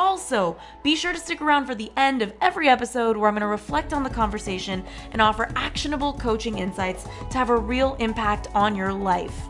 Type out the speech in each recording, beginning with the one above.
Also, be sure to stick around for the end of every episode where I'm going to reflect on the conversation and offer actionable coaching insights to have a real impact on your life.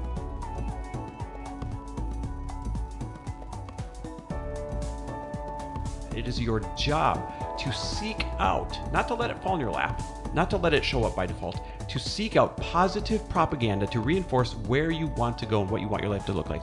It is your job to seek out, not to let it fall in your lap, not to let it show up by default, to seek out positive propaganda to reinforce where you want to go and what you want your life to look like.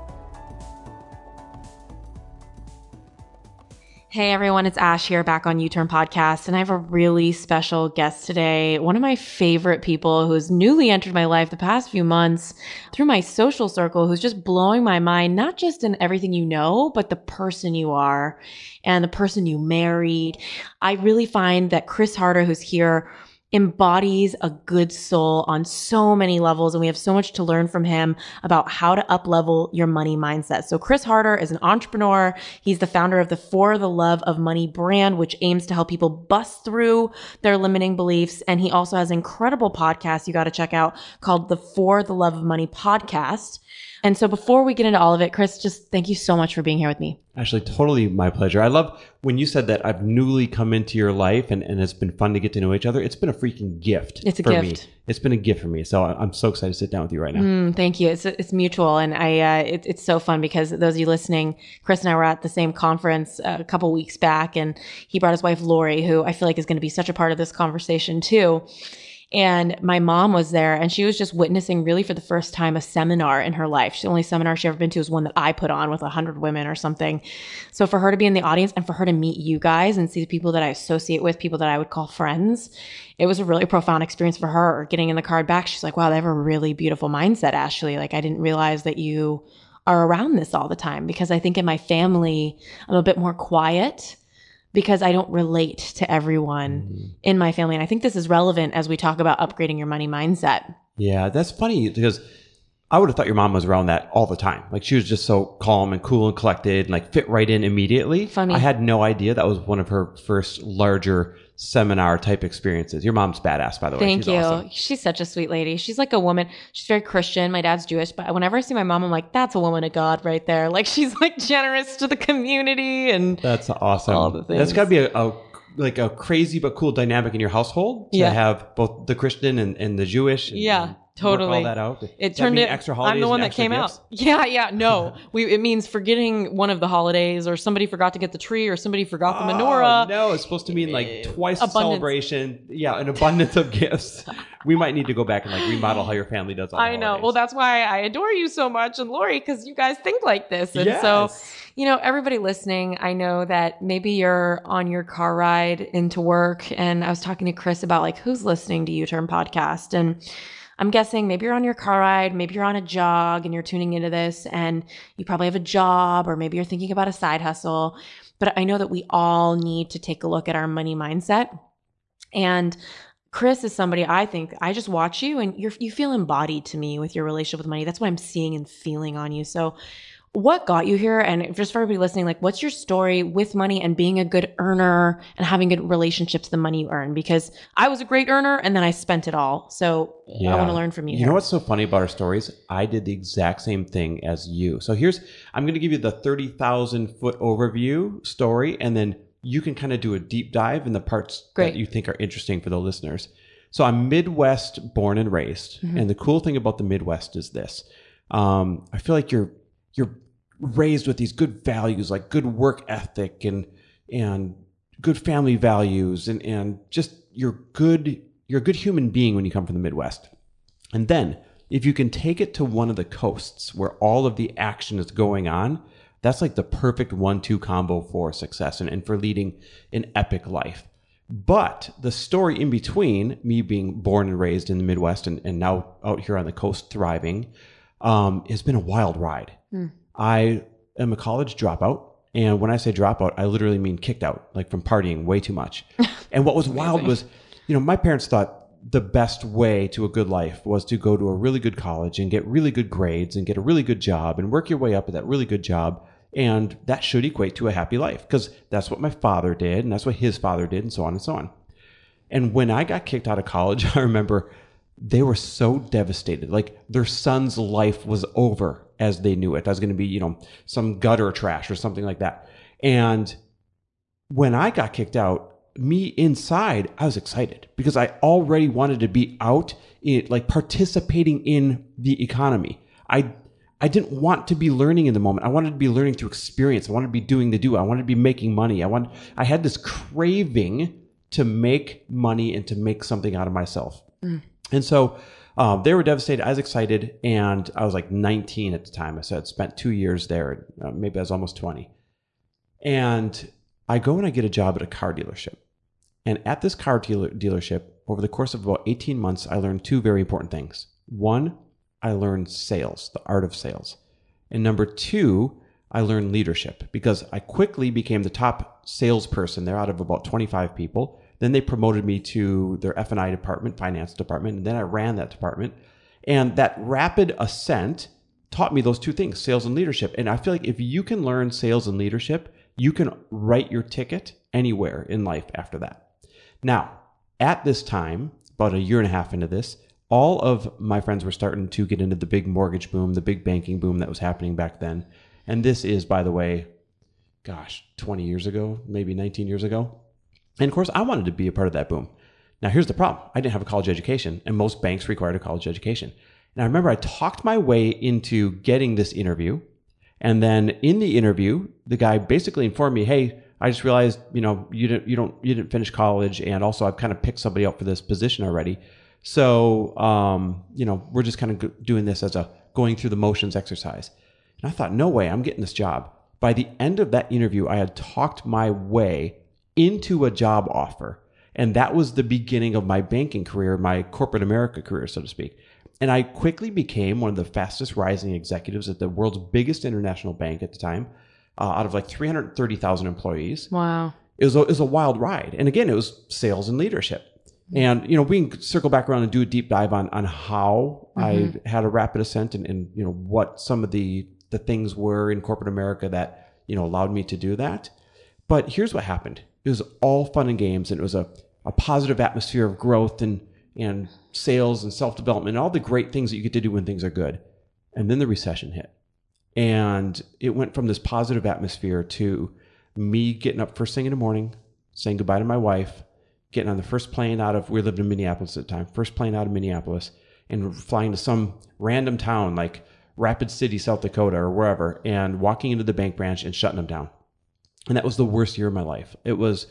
Hey everyone, it's Ash here back on U Turn Podcast, and I have a really special guest today. One of my favorite people who's newly entered my life the past few months through my social circle, who's just blowing my mind, not just in everything you know, but the person you are and the person you married. I really find that Chris Harder, who's here, embodies a good soul on so many levels and we have so much to learn from him about how to up level your money mindset. So Chris Harder is an entrepreneur. He's the founder of the For the Love of Money brand, which aims to help people bust through their limiting beliefs. And he also has an incredible podcast you got to check out called the For the Love of Money podcast. And so before we get into all of it, Chris, just thank you so much for being here with me. Actually, totally my pleasure. I love when you said that I've newly come into your life and, and it's been fun to get to know each other. It's been a freaking gift. It's a for gift. Me. It's been a gift for me. So I'm so excited to sit down with you right now. Mm, thank you. It's it's mutual, and I uh, it, it's so fun because those of you listening, Chris and I were at the same conference a couple weeks back, and he brought his wife Lori, who I feel like is going to be such a part of this conversation too. And my mom was there and she was just witnessing really for the first time a seminar in her life. The only seminar she ever been to was one that I put on with a hundred women or something. So for her to be in the audience and for her to meet you guys and see the people that I associate with, people that I would call friends, it was a really profound experience for her. Getting in the card back, she's like, wow, they have a really beautiful mindset, Ashley. Like I didn't realize that you are around this all the time because I think in my family, I'm a bit more quiet because I don't relate to everyone mm-hmm. in my family. And I think this is relevant as we talk about upgrading your money mindset. Yeah, that's funny because I would have thought your mom was around that all the time. Like she was just so calm and cool and collected and like fit right in immediately. Funny. I had no idea that was one of her first larger seminar type experiences. Your mom's badass, by the way. Thank She's you. Awesome. She's such a sweet lady. She's like a woman. She's very Christian. My dad's Jewish, but whenever I see my mom, I'm like, that's a woman of God right there. Like she's like generous to the community and that's awesome. All the things. That's got to be a, a like a crazy but cool dynamic in your household to Yeah. have both the Christian and, and the Jewish. And, Yeah, totally. all that out. it turned it. extra I'm the one that came gifts? out. Yeah, yeah. No, we. It means forgetting one of the holidays, or somebody forgot to get the tree, or somebody forgot the oh, menorah. Oh, no, it's supposed to mean like twice Abundance. celebration. Yeah, an abundance of gifts. We might need to go back and like remodel how your family does. All I know. holidays. Well, that's why I adore you so much and Lori, because you guys think like this. And so, you know, everybody listening, I know that maybe you're on your car ride into work. And I was talking to Chris about like who's listening to U Turn podcast. And I'm guessing maybe you're on your car ride, maybe you're on a jog and you're tuning into this and you probably have a job or maybe you're thinking about a side hustle. But I know that we all need to take a look at our money mindset. And Chris is somebody I think I just watch you and you're you feel embodied to me with your relationship with money. That's what I'm seeing and feeling on you. So what got you here and just for everybody listening like what's your story with money and being a good earner and having good relationship to the money you earn because i was a great earner and then i spent it all so i want to learn from you You here. know what's so funny about our stories? I did the exact same thing as you. So here's I'm going to give you the 30,000 foot overview story and then you can kind of do a deep dive in the parts Great. that you think are interesting for the listeners. So I'm Midwest born and raised. Mhm. And the cool thing about the Midwest is this. Um, I feel like you're you're raised with these good values like good work ethic and and good family values and and just you're good you're a good human being when you come from the Midwest. And then if you can take it to one of the coasts where all of the action is going on, that's like the perfect one two combo for success and, and for leading an epic life. But the story in between, me being born and raised in the Midwest and, and now out here on the coast thriving, um, has been a wild ride. Hmm. I am a college dropout. And when I say dropout, I literally mean kicked out, like from partying way too much. and what was wild was, you know, my parents thought the best way to a good life was to go to a really good college and get really good grades and get a really good job and work your way up at that really good job. And that should equate to a happy life because that's what my father did and that's what his father did and so on and so on. And when I got kicked out of college, I remember they were so devastated. Like their son's life was over as they knew it. That was going to be, you know, some gutter trash or something like that. And when I got kicked out, me inside, I was excited because I already wanted to be out in like participating in the economy. I I didn't want to be learning in the moment. I wanted to be learning through experience. I wanted to be doing the do. I wanted to be making money. I want I had this craving to make money and to make something out of myself. Mm. And so um, they were devastated. I was excited, and I was like 19 at the time. I said spent two years there. Uh, maybe I was almost 20. And I go and I get a job at a car dealership. And at this car dealer- dealership, over the course of about 18 months, I learned two very important things. One, I learned sales, the art of sales. And number two, I learned leadership because I quickly became the top salesperson there out of about 25 people. Then they promoted me to their F&I department, finance department, and then I ran that department. And that rapid ascent taught me those two things, sales and leadership. And I feel like if you can learn sales and leadership, you can write your ticket anywhere in life after that. Now, at this time, about a year and a half into this, all of my friends were starting to get into the big mortgage boom, the big banking boom that was happening back then. And this is, by the way, gosh, 20 years ago, maybe 19 years ago. And of course, I wanted to be a part of that boom. Now, here's the problem I didn't have a college education, and most banks required a college education. And I remember I talked my way into getting this interview. And then in the interview, the guy basically informed me, "Hey, I just realized, you know, you didn't, you don't, you didn't finish college, and also I've kind of picked somebody up for this position already. So, um, you know, we're just kind of doing this as a going through the motions exercise." And I thought, "No way, I'm getting this job." By the end of that interview, I had talked my way into a job offer, and that was the beginning of my banking career, my corporate America career, so to speak. And I quickly became one of the fastest rising executives at the world's biggest international bank at the time, uh, out of like 330,000 employees. Wow. It was, a, it was a wild ride. And again, it was sales and leadership. And, you know, we can circle back around and do a deep dive on, on how I had a rapid ascent and, and, you know, what some of the, the things were in corporate America that, you know, allowed me to do that. But here's what happened. It was all fun and games and it was a, a positive atmosphere of growth and, and sales and self development and all the great things that you get to do when things are good. And then the recession hit. And it went from this positive atmosphere to me getting up first thing in the morning, saying goodbye to my wife, getting on the first plane out of, we lived in Minneapolis at the time, first plane out of Minneapolis, and flying to some random town like Rapid City, South Dakota, or wherever, and walking into the bank branch and shutting them down. And that was the worst year of my life. It was,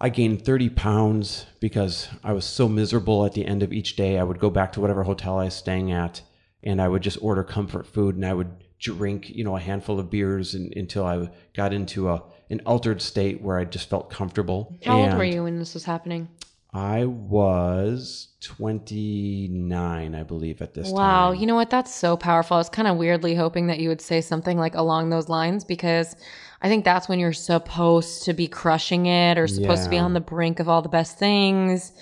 I gained 30 pounds because I was so miserable at the end of each day. I would go back to whatever hotel I was staying at and I would just order comfort food and I would drink, you know, a handful of beers and, until I got into a an altered state where I just felt comfortable. How old were you when this was happening? I was 29, I believe, at this Wow, time. Wow. You know what? That's so powerful. I was kind of weirdly hoping that you would say something like along those lines because I think that's when you're supposed to be crushing it or supposed to be on the brink of all the best things.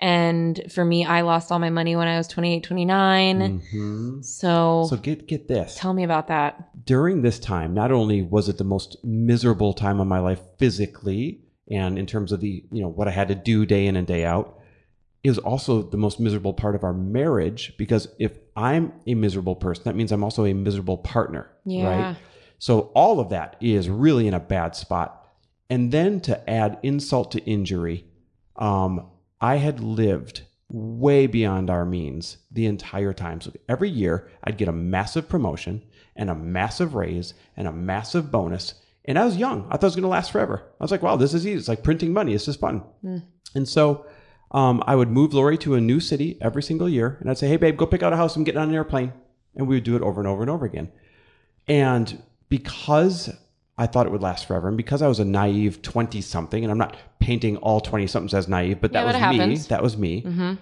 And for me, I lost all my money when I was 28, 29. Mhm. So, So get get this. tell me about that. during this time, not only was it the most miserable time of my life physically and in terms of the, you know, what I had to do day in and day out, it was also the most miserable part of our marriage because if I'm a miserable person, that means I'm also a miserable partner, Yeah. right? So all of that is really in a bad spot. And then to add insult to injury, um, I had lived way beyond our means the entire time. So every year I'd get a massive promotion and a massive raise and a massive bonus. And I was young. I thought it was going to last forever. I was like, wow, this is easy. It's like printing money. It's just fun. And so Um, I would move Lori to a new city every single year, and I'd say, "Hey, babe, go pick out a house. I'm getting on an airplane," and we would do it over and over and over again. And because I thought it would last forever, and because I was a naive twenty something, and I'm not painting all twenty somethings as naive, but that Yeah, was me. That was me, Mm-hmm.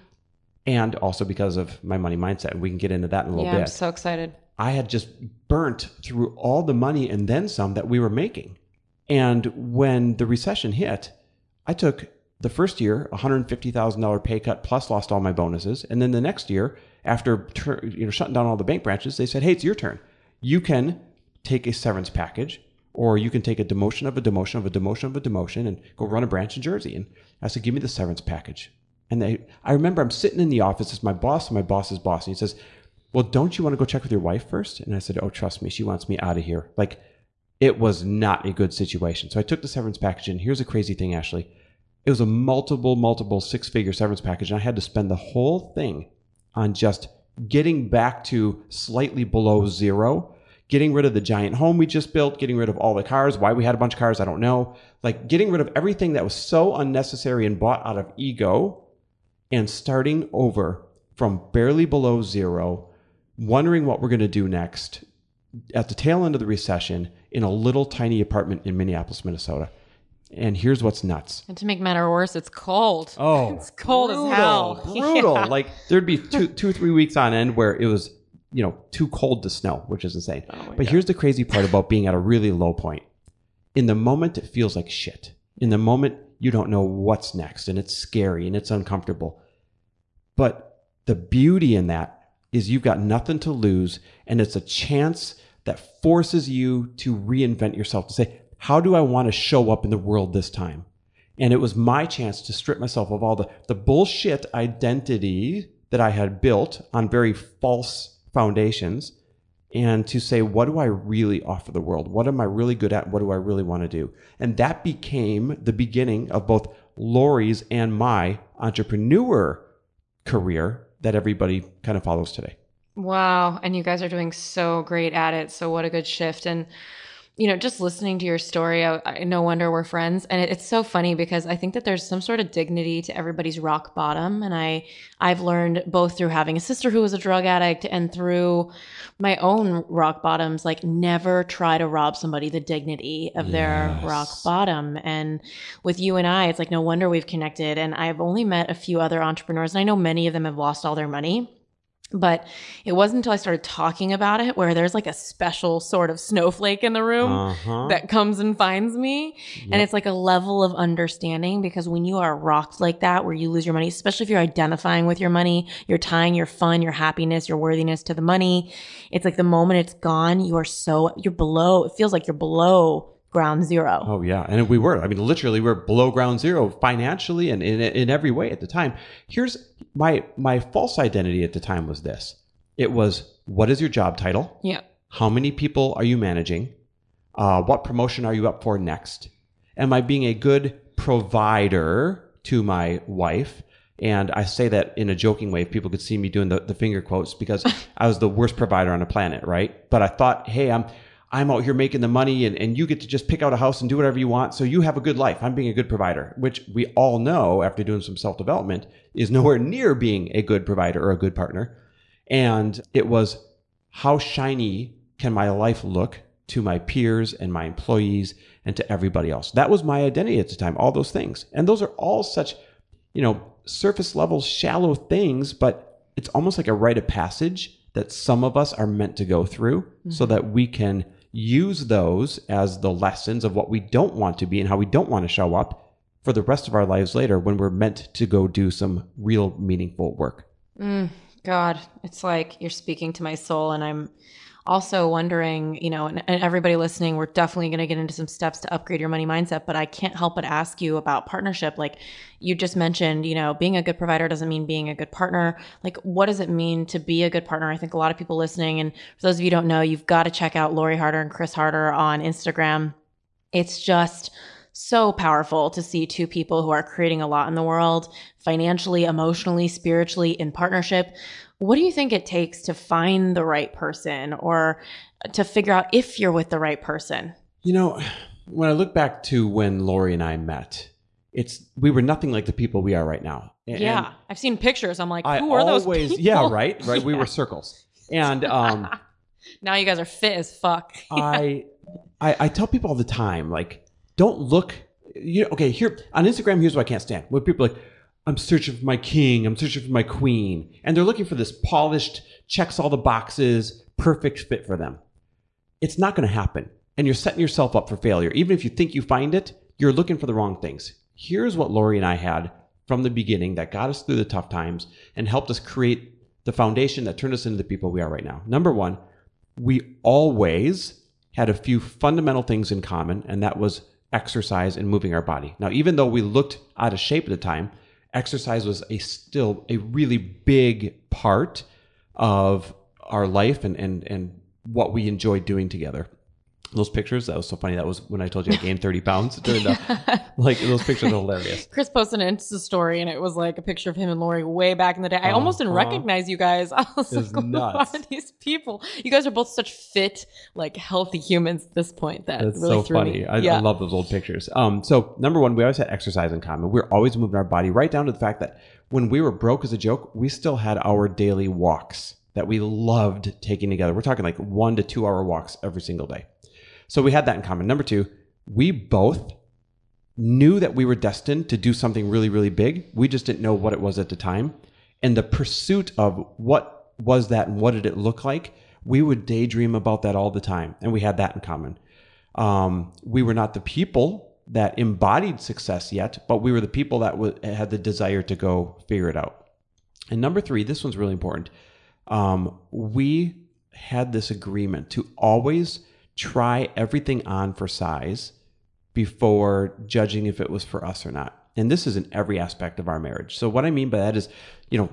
and also because of my money mindset, and we can get into that in a little Yeah, I'm bit. so excited. I had just burnt through all the money and then some that we were making. And when the recession hit, I took the first year $150,000 pay cut plus lost all my bonuses. And then the next year, after you know shutting down all the bank branches, they said, "Hey, it's your turn. You can take a severance package or you can take a demotion of a demotion of a demotion of a demotion and go run a branch in Jersey." And I said, "Give me the severance package." And they I remember I'm sitting in the office, it's my boss and my boss's boss, and he says, well, don't you want to go check with your wife first? And I said, oh, trust me, she wants me out of here. Like, it was not a good situation. So I took the severance package, and here's a crazy thing, Ashley. It was a multiple, multiple six figure severance package, and I had to spend the whole thing on just getting back to slightly below zero, getting rid of the giant home we just built, getting rid of all the cars. Why we had a bunch of cars, I don't know. Like, getting rid of everything that was so unnecessary and bought out of ego and starting over from barely below zero wondering what we're going to do next at the tail end of the recession in a little tiny apartment in Minneapolis, Minnesota. And here's what's nuts. And to make matter worse, it's cold. Oh, It's cold as hell. Brutal. Yeah. Like there'd be two, two, three weeks on end where it was, you know, too cold to snow, which is insane. Oh but God. here's the crazy part about being at a really low point. In the moment, it feels like shit. In the moment, you don't know what's next, and it's scary and it's uncomfortable. But the beauty in that is you've got nothing to lose, and it's a chance that forces you to reinvent yourself to say, how do I want to show up in the world this time? And it was my chance to strip myself of all the, the bullshit identity that I had built on very false foundations and to say, what do I really offer the world? What am I really good at? What do I really want to do? And that became the beginning of both Lori's and my entrepreneur career that everybody kind of follows today. Wow. And you guys are doing so great at it. So, what a good shift. And, you know, just listening to your story, I, I, no wonder we're friends. And it, it's so funny because I think that there's some sort of dignity to everybody's rock bottom. And I, I've learned both through having a sister who was a drug addict and through my own rock bottoms, like never try to rob somebody the dignity of their rock bottom. And with you and I, it's like no wonder we've connected. And I've only met a few other entrepreneurs, and I know many of them have lost all their money. But it wasn't until I started talking about it where there's like a special sort of snowflake in the room Uh-huh. that comes and finds me. And it's like a level of understanding because when you are rocked like that, where you lose your money, especially if you're identifying with your money, you're tying your fun, your happiness, your worthiness to the money. It's like the moment it's gone, you are so, you're below, it feels like you're below ground zero. Oh yeah, and we were. I mean, literally, we we're below ground zero financially and in in every way at the time. Here's my my false identity at the time was this: it was what is your job title? Yeah. How many people are you managing? Uh, what promotion are you up for next? Am I being a good provider to my wife? And I say that in a joking way. If people could see me doing the, the finger quotes because I was the worst provider on the planet, right? But I thought, hey, I'm I'm out here making the money and, and you get to just pick out a house and do whatever you want. So you have a good life. I'm being a good provider, which we all know after doing some self development is nowhere near being a good provider or a good partner. And it was how shiny can my life look to my peers and my employees and to everybody else? That was my identity at the time, all those things. And those are all such, you know, surface level, shallow things, but it's almost like a rite of passage that some of us are meant to go through so mm-hmm. that we can use those as the lessons of what we don't want to be and how we don't want to show up for the rest of our lives later when we're meant to go do some real meaningful work. Mm, God, it's like you're speaking to my soul, and I'm also wondering, you know, and, and everybody listening, we're definitely going to get into some steps to upgrade your money mindset, but I can't help but ask you about partnership. Like you just mentioned, you know, being a good provider doesn't mean being a good partner. Like, what does it mean to be a good partner? I think a lot of people listening, and for those of you don't know, you've got to check out Lori Harder and Chris Harder on Instagram. It's just so powerful to see two people who are creating a lot in the world financially, emotionally, spiritually, in partnership. What do you think it takes to find the right person or to figure out if you're with the right person? You know, when I look back to when Lori and I met, it's we were nothing like the people we are right now. And yeah, I've seen pictures. I'm like, I who are those always, people? yeah, right, right. We were circles, and um, now you guys are fit as fuck. I, I, I tell people all the time, like, don't look. You know, okay, here on Instagram, here's what I can't stand. When people are like, I'm searching for my king, I'm searching for my queen, and they're looking for this polished, checks all the boxes, perfect fit for them. It's not going to happen, and you're setting yourself up for failure. Even if you think you find it, you're looking for the wrong things. Here's what Lori and I had from the beginning that got us through the tough times and helped us create the foundation that turned us into the people we are right now. Number one, we always had a few fundamental things in common, and that was exercise and moving our body. Now, even though we looked out of shape at the time, exercise was a still a really big part of our life and and and what we enjoyed doing together. Those pictures, that was so funny. That was when I told you I gained 30 pounds during the like those pictures are hilarious. Chris posted an Insta story and it was like a picture of him and Lori way back in the day. I almost didn't Uh-huh. recognize you guys. I was like, nuts. are these people? You guys are both such fit, like healthy humans at this point. That That's really so funny. I, yeah. I love those old pictures. Um, so number one, we always had exercise in common. We are always moving our body, right down to the fact that when we were broke as a joke, we still had our daily walks that we loved taking together. We're talking like one to two hour walks every single day. So we had that in common. Number two, we both knew that we were destined to do something really, really big. We just didn't know what it was at the time. And the pursuit of what was that and what did it look like, we would daydream about that all the time. And we had that in common. Um, we were not the people that embodied success yet, but we were the people that w- had the desire to go figure it out. And number three, this one's really important. Um, we had this agreement to always try everything on for size before judging if it was for us or not. And this is in every aspect of our marriage. So what I mean by that is, you know,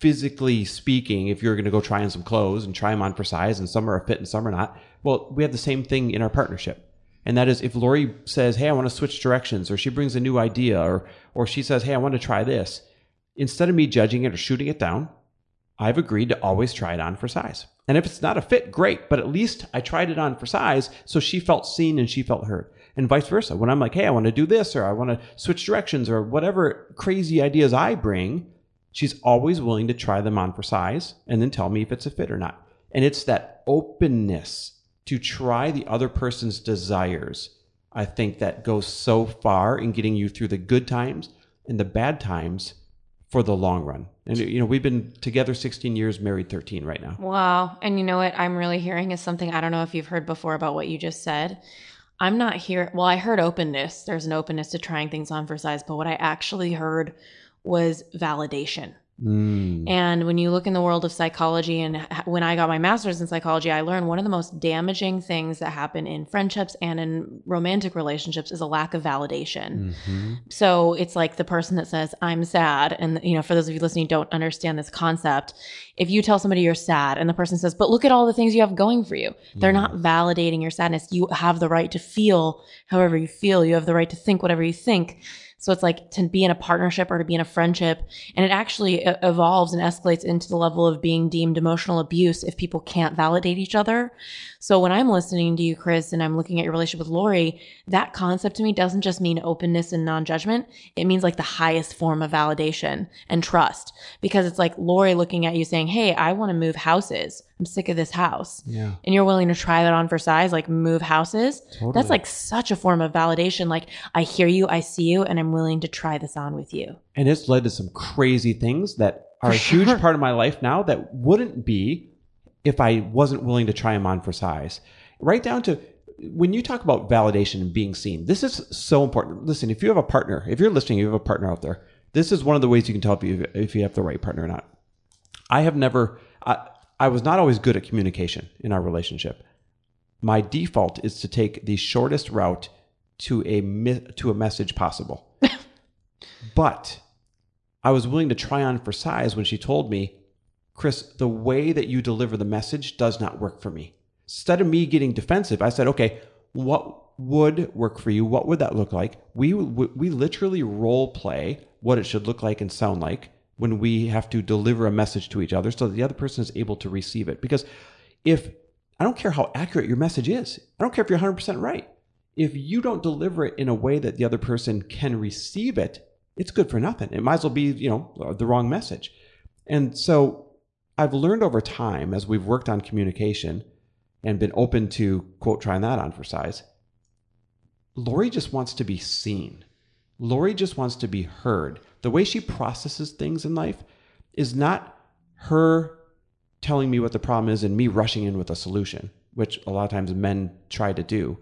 physically speaking, if you're going to go try on some clothes and try them on for size and some are a fit and some are not, well, we have the same thing in our partnership. And that is if Lori says, Hey, I want to switch directions, or she brings a new idea, or or she says, Hey, I want to try this, instead of me judging it or shooting it down, I've agreed to always try it on for size. And if it's not a fit, great, but at least I tried it on for size so she felt seen and she felt heard. And vice versa. When I'm like, hey, I want to do this or I want to switch directions or whatever crazy ideas I bring, she's always willing to try them on for size and then tell me if it's a fit or not. And it's that openness to try the other person's desires, I think that goes so far in getting you through the good times and the bad times for the long run. And you know, we've been together 16 years, married 13 right now. Wow. And you know what I'm really hearing is something I don't know if you've heard before about what you just said. I'm not here. Well, I heard openness. There's an openness to trying things on for size, but what I actually heard was validation. Mm. And when you look in the world of psychology, and when I got my master's in psychology, I learned one of the most damaging things that happen in friendships and in romantic relationships is a lack of validation. Mhm. So it's like the person that says, I'm sad. And, you know, for those of you listening don't understand this concept, if you tell somebody you're sad and the person says, but look at all the things you have going for you, they're not validating your sadness. You have the right to feel however you feel. You have the right to think whatever you think. So it's like to be in a partnership or to be in a friendship. And it actually evolves and escalates into the level of being deemed emotional abuse if people can't validate each other. So when I'm listening to you, Chris, and I'm looking at your relationship with Lori, that concept to me doesn't just mean openness and non judgment. It means like the highest form of validation and trust because it's like Lori looking at you saying, Hey, I want to move houses. I'm sick of this house. Yeah. And you're willing to try that on for size, like move houses. Totally. That's like such a form of validation. Like, I hear you, I see you, and I'm willing to try this on with you. And it's led to some crazy things that are For a huge sure. part of my life now that wouldn't be if I wasn't willing to try them on for size. Right down to when you talk about validation and being seen, this is so important. Listen, if you have a partner, if you're listening, you have a partner out there, this is one of the ways you can tell if you, if you have the right partner or not. I have never, I, I was not always good at communication in our relationship. My default is to take the shortest route to a to a message possible. but I was willing to try on for size when she told me, Chris, the way that you deliver the message does not work for me. Instead of me getting defensive, I said, okay, what would work for you? What would that look like? We we literally role play what it should look like and sound like when we have to deliver a message to each other so that the other person is able to receive it. Because if I don't care how accurate your message is, I don't care if you're 100% right. If you don't deliver it in a way that the other person can receive it, it's good for nothing. It might as well be, you know, the wrong message. And so I've learned over time as we've worked on communication and been open to quote trying that on for size. Lori just wants to be seen. Lori just wants to be heard. The way she processes things in life is not her telling me what the problem is and me rushing in with a solution, which a lot of times men try to do.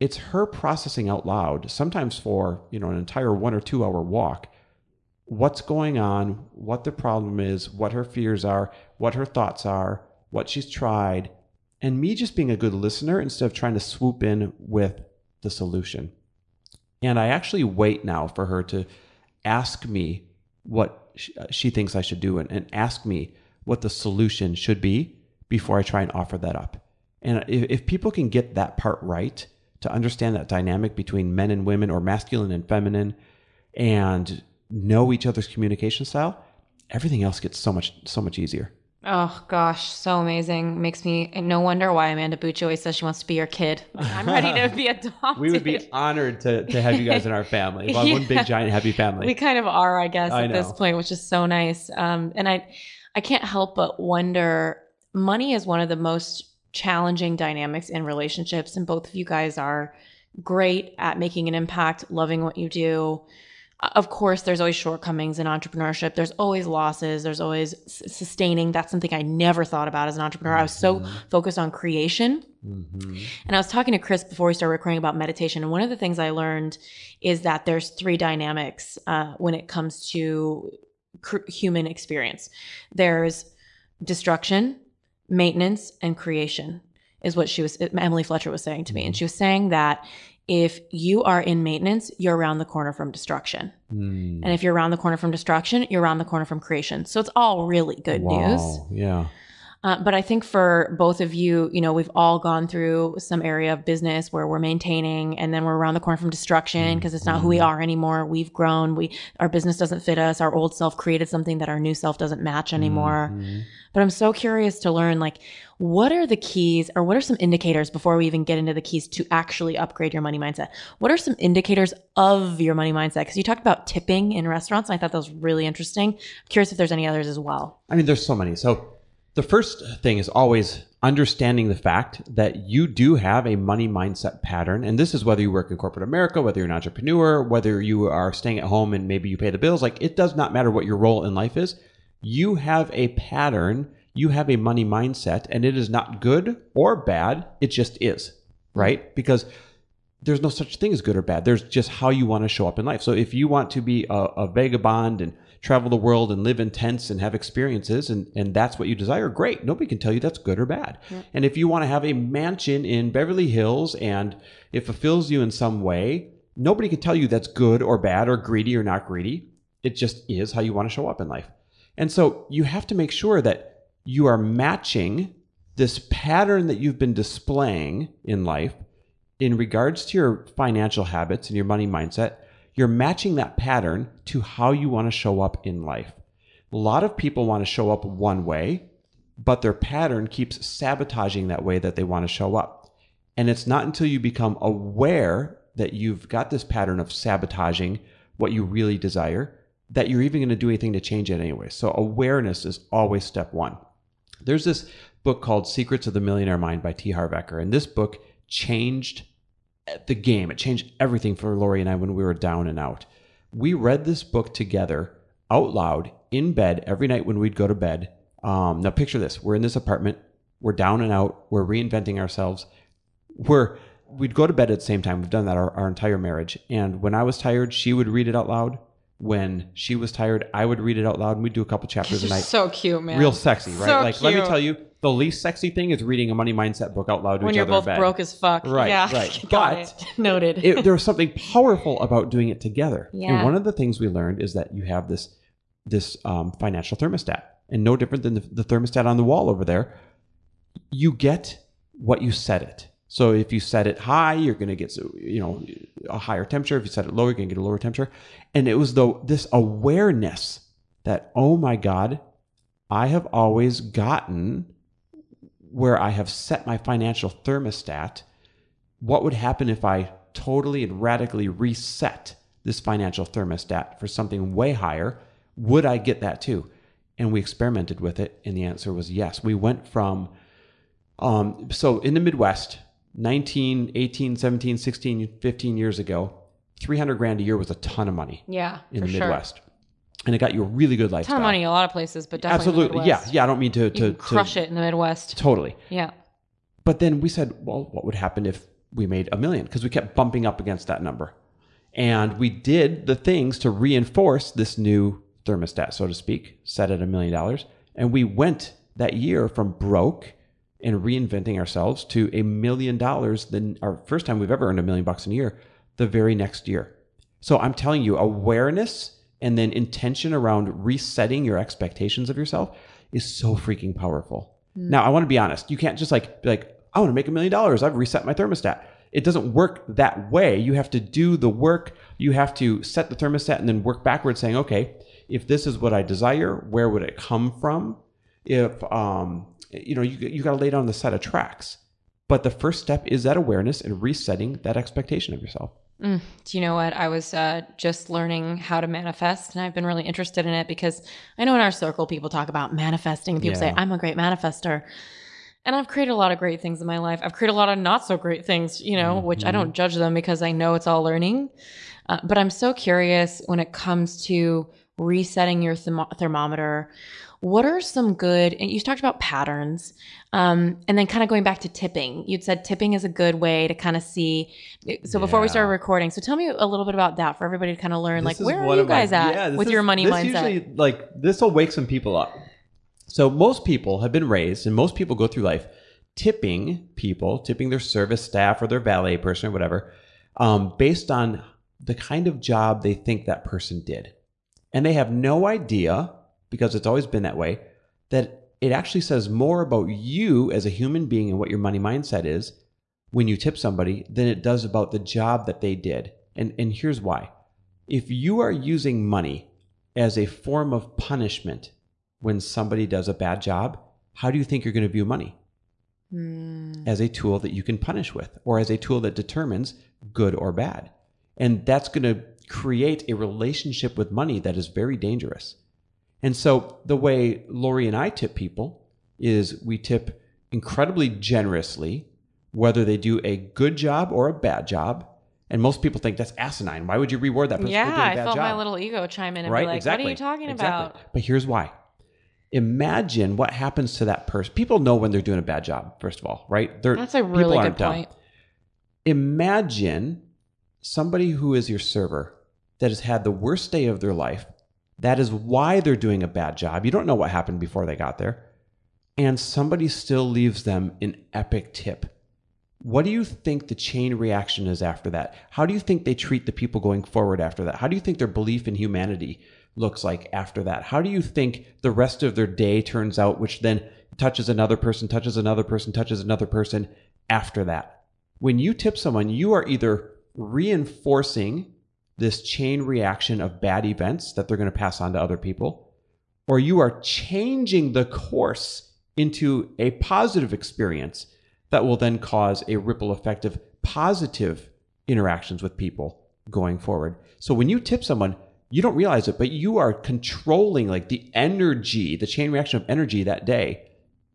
It's her processing out loud, sometimes for, you know, an entire 1 or 2 hour walk, what's going on, what the problem is, what her fears are, what her thoughts are, what she's tried, and me just being a good listener instead of trying to swoop in with the solution. And I actually wait now for her to ask me what uh, she thinks I should do and, and ask me what the solution should be before I try and offer that up. And if, if people can get that part right, to understand that dynamic between men and women or masculine and feminine, and know each other's communication style, everything else gets so much so much easier. Oh gosh, so amazing. Makes me no wonder why Amanda Bucci always says she wants to be your kid. I'm ready to be adopted. we would be honored to, to have you guys in our family. yeah. One big giant happy family. We kind of are, I guess, I at know. this point, which is so nice. Um, and I I can't help but wonder money is one of the most challenging dynamics in relationships, and both of you guys are great at making an impact, loving what you do of course there's always shortcomings in entrepreneurship. There's always losses. There's always sustaining. That's something i never thought about as an entrepreneur. I was so mm-hmm. focused on creation. Mm-hmm. and i was talking to chris before we started recording about meditation. And one of the things i learned is that there's three dynamics uh, when it comes to cr- human experience. There's destruction maintenance and creation is what she was emily fletcher was saying to me and mm-hmm. she was saying that if you are in maintenance, you're around the corner from destruction. Mm. And if you're around the corner from destruction, you're around the corner from creation. So it's all really good wow. news. Yeah. Uh, but I think for both of you, you know, we've all gone through some area of business where we're maintaining and then we're around the corner from destruction because it's not who we mm-hmm. are anymore. We've grown. We, our business doesn't fit us. Our old self created something that our new self doesn't match anymore. Mm-hmm. But I'm so curious to learn like what are the keys or what are some indicators before we even get into the keys to actually upgrade your money mindset? What are some indicators of your money mindset? Because you talked about tipping in restaurants. And I thought that was really interesting. I'm curious if there's any others as well. I mean, there's so many. So the first thing is always understanding the fact that you do have a money mindset pattern. And this is whether you work in corporate America, whether you're an entrepreneur, whether you are staying at home and maybe you pay the bills. Like it does not matter what your role in life is you have a pattern, you have a money mindset, and it is not good or bad. It just is, right? Because there's no such thing as good or bad. There's just how you want to show up in life. So if you want to be a, a vagabond and travel the world and live in tents and have experiences and, and that's what you desire, great. Nobody can tell you that's good or bad. Yeah. And if you want to have a mansion in Beverly Hills and it fulfills you in some way, nobody can tell you that's good or bad or greedy or not greedy. It just is how you want to show up in life. And so you have to make sure that you are matching this pattern that you've been displaying in life in regards to your financial habits and your money mindset. You're matching that pattern to how you want to show up in life. A lot of people want to show up one way, but their pattern keeps sabotaging that way that they want to show up. And it's not until you become aware that you've got this pattern of sabotaging what you really desire that you're even going to do anything to change it anyway. So awareness is always step one. There's this book called Secrets of the Millionaire Mind by T. Harv Eker, and this book changed the game. It changed everything for Lori and I when we were down and out. We read this book together out loud in bed every night when we'd go to bed. Um, now picture this: we're in this apartment, we're down and out, we're reinventing ourselves. We're we'd go to bed at the same time. We've done that our, our entire marriage. And when I was tired, she would read it out loud when she was tired, I would read it out loud and we'd do a couple chapters a night. So cute, man. Real sexy, right? So like, cute. let me tell you, the least sexy thing is reading a money mindset book out loud to when each you're other both broke as fuck. Right, yeah. right. but noted. it, there was something powerful about doing it together. Yeah. And one of the things we learned is that you have this this um, financial thermostat, and no different than the, the thermostat on the wall over there. You get what you set it. So if you set it high, you're going to get you know a higher temperature. If you set it low, you're going to get a lower temperature. And it was though this awareness that oh my god, I have always gotten where I have set my financial thermostat. What would happen if I totally and radically reset this financial thermostat for something way higher, would I get that too? And we experimented with it, and the answer was yes. We went from, um, so in the Midwest, 19, 18, 17, 16, 15 years ago, 300 grand a year was a ton of money Yeah, in for the sure. Midwest. And it got you a really good A lifestyle. ton of money, a lot of places, but definitely Absolutely. Yeah. Yeah. I don't mean to, to, crush to it in the Midwest. totally. Yeah. But then we said, well, what would happen if we made a million? Because we kept bumping up against that number. And we did the things to reinforce this new thermostat, so to speak, set at a million dollars. And we went that year from broke and reinventing ourselves to a million dollars than our first time we've ever earned a million bucks in a year the very next year. So I'm telling you, awareness and then intention around resetting your expectations of yourself is so freaking powerful. Hmm. Now, I want to be honest. You can't just like be like, I want to make a million dollars. I've reset my thermostat. It doesn't work that way. You have to do the work. You have to set the thermostat and then work backwards saying, okay, if this is what I desire, where would it come from? If, um, you know, you, you got to lay down the set of tracks. But the first step is that awareness and resetting that expectation of yourself. Mm. Do you know what? I was uh, just learning how to manifest, and I've been really interested in it because I know in our circle people talk about manifesting, and people say, I'm a great manifester. And I've created a lot of great things in my life. I've created a lot of not so great things, you know, which I don't judge them because I know it's all learning. Uh, but I'm so curious when it comes to resetting your thermo- thermometer. What are some good, and you talked about patterns, um, and then kind of going back to tipping. You'd said tipping is a good way to kind of see. So before we Yeah. started recording, so tell me a little bit about that for everybody to kind of learn. like, This is where are you of my- guys at yeah, with is- your money this mindset? Usually, like this will wake some people up. So most people have been raised, and most people go through life tipping people, tipping their service staff or their valet person or whatever, um, based on the kind of job they think that person did. And they have no idea, because it's always been that way, that it actually says more about you as a human being and what your money mindset is when you tip somebody than it does about the job that they did. And, and here's why. If you are using money as a form of punishment when somebody does a bad job, how do you think you're going to view money? Hmm. As a tool that you can punish with, or as a tool that determines good or bad. And that's going to create a relationship with money that is very dangerous. And so the way Lori and I tip people is we tip incredibly generously, whether they do a good job or a bad job. And most people think that's asinine. Why would you reward that person for Yeah, doing a I felt job? my little ego chime in and right? be like, exactly. "What are you talking Exactly. about?" But here's why. Imagine what happens to that person. People know when they're doing a bad job, first of all, right? They're, That's a really good dumb. point. Imagine somebody who is your server that has had the worst day of their life. That is why they're doing a bad job. You don't know what happened before they got there. And somebody still leaves them an epic tip. What do you think the chain reaction is after that? How do you think they treat the people going forward after that? How do you think their belief in humanity looks like after that? How do you think the rest of their day turns out, which then touches another person, touches another person, touches another person after that? When you tip someone, you are either reinforcing this chain reaction of bad events that they're going to pass on to other people, or you are changing the course into a positive experience that will then cause a ripple effect of positive interactions with people going forward. So when you tip someone, you don't realize it, but you are controlling like the energy, the chain reaction of energy that day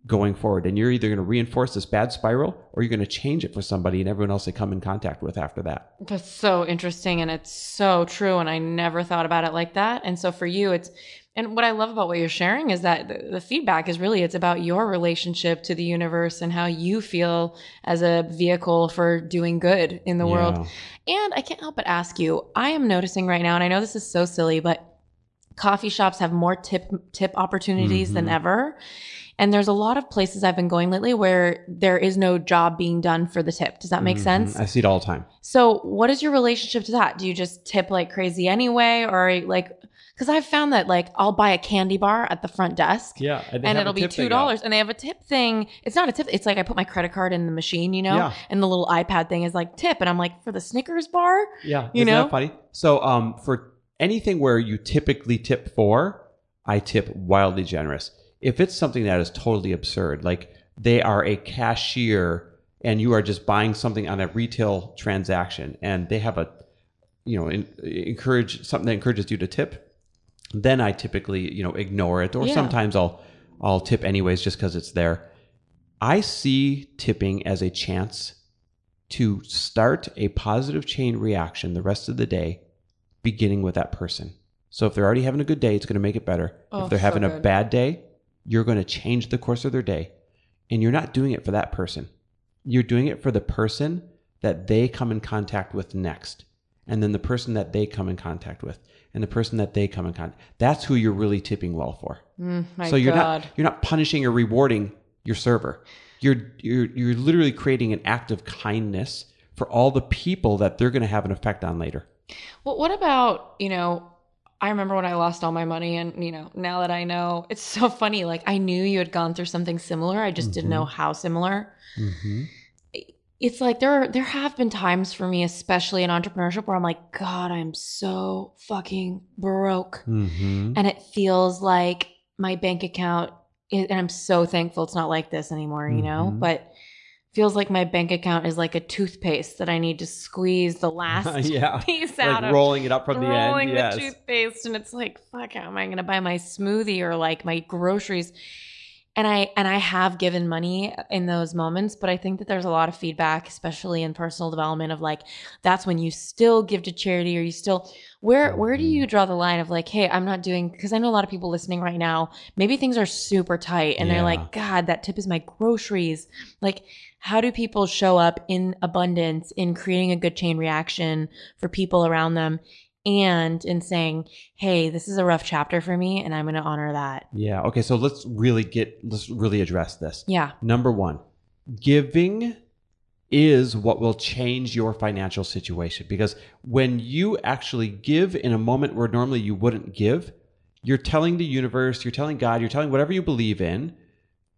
going forward. And you're either going to reinforce this bad spiral or you're going to change it for somebody and everyone else they come in contact with after that. That's so interesting and it's so true. And I never thought about it like that. And so for you, it's, and what I love about what you're sharing is that the, the feedback is really, it's about your relationship to the universe and how you feel as a vehicle for doing good in the world. And I can't help but ask you, I am noticing right now, and I know this is so silly, but coffee shops have more tip tip opportunities than Mhm. ever. And there's a lot of places I've been going lately where there is no job being done for the tip. Does that make Mhm. sense? I see it all the time. So, what is your relationship to that? Do you just tip like crazy anyway, or like? Because I've found that like I'll buy a candy bar at the front desk, Yeah, and it'll be two dollars, and they have a tip thing. It's not a tip; it's like I put my credit card in the machine, you know, Yeah. and the little iPad thing is like tip, and I'm like for the Snickers bar. Yeah, You isn't know? that funny? So, um, for anything where you typically tip for, I tip wildly generous. If it's something that is totally absurd, like they are a cashier and you are just buying something on a retail transaction, and they have a you know, in, encourage something that encourages you to tip, then I typically, you know, ignore it or Yeah. sometimes I'll I'll tip anyways just cuz it's there. I see tipping as a chance to start a positive chain reaction the rest of the day beginning with that person. So if they're already having a good day, it's going to make it better. Oh, if they're so having a bad day, you're going to change the course of their day. And you're not doing it for that person. You're doing it for the person that they come in contact with next. And then the person that they come in contact with. And the person that they come in contact. That's who you're really tipping well for. Mm, so you're God. not you're not punishing or rewarding your server. You're you're you're literally creating an act of kindness for all the people that they're going to have an effect on later. Well, what about, you know, I remember when I lost all my money and, you know, now that I know, it's so funny. Like I knew you had gone through something similar. I just didn't Mhm. know how similar. Mm-hmm. It's like there are, there have been times for me, especially in entrepreneurship, where I'm like, God, I'm so fucking broke. Mm-hmm. And it feels like my bank account is, and I'm so thankful it's not like this anymore, you know, Mhm. but feels like my bank account is like a toothpaste that I need to squeeze the last yeah. piece out Like of rolling it up from the rolling end. Yes. the toothpaste and it's like fuck how am i going to buy my smoothie or like my groceries and i and i have given money in those moments but i think that there's a lot of feedback especially in personal development of like that's when you still give to charity or you still where where do you mm-hmm. draw the line of like hey i'm not doing because i know a lot of people listening right now maybe things are super tight and they're like god that tip is my groceries. Like how do people show up in abundance in creating a good chain reaction for people around them and in saying hey this is a rough chapter for me and i'm going to honor that Yeah. Okay. So let's really get let's really address this. yeah Number one, giving is what will change your financial situation because when you actually give in a moment where normally you wouldn't give, you're telling the universe, you're telling God, you're telling whatever you believe in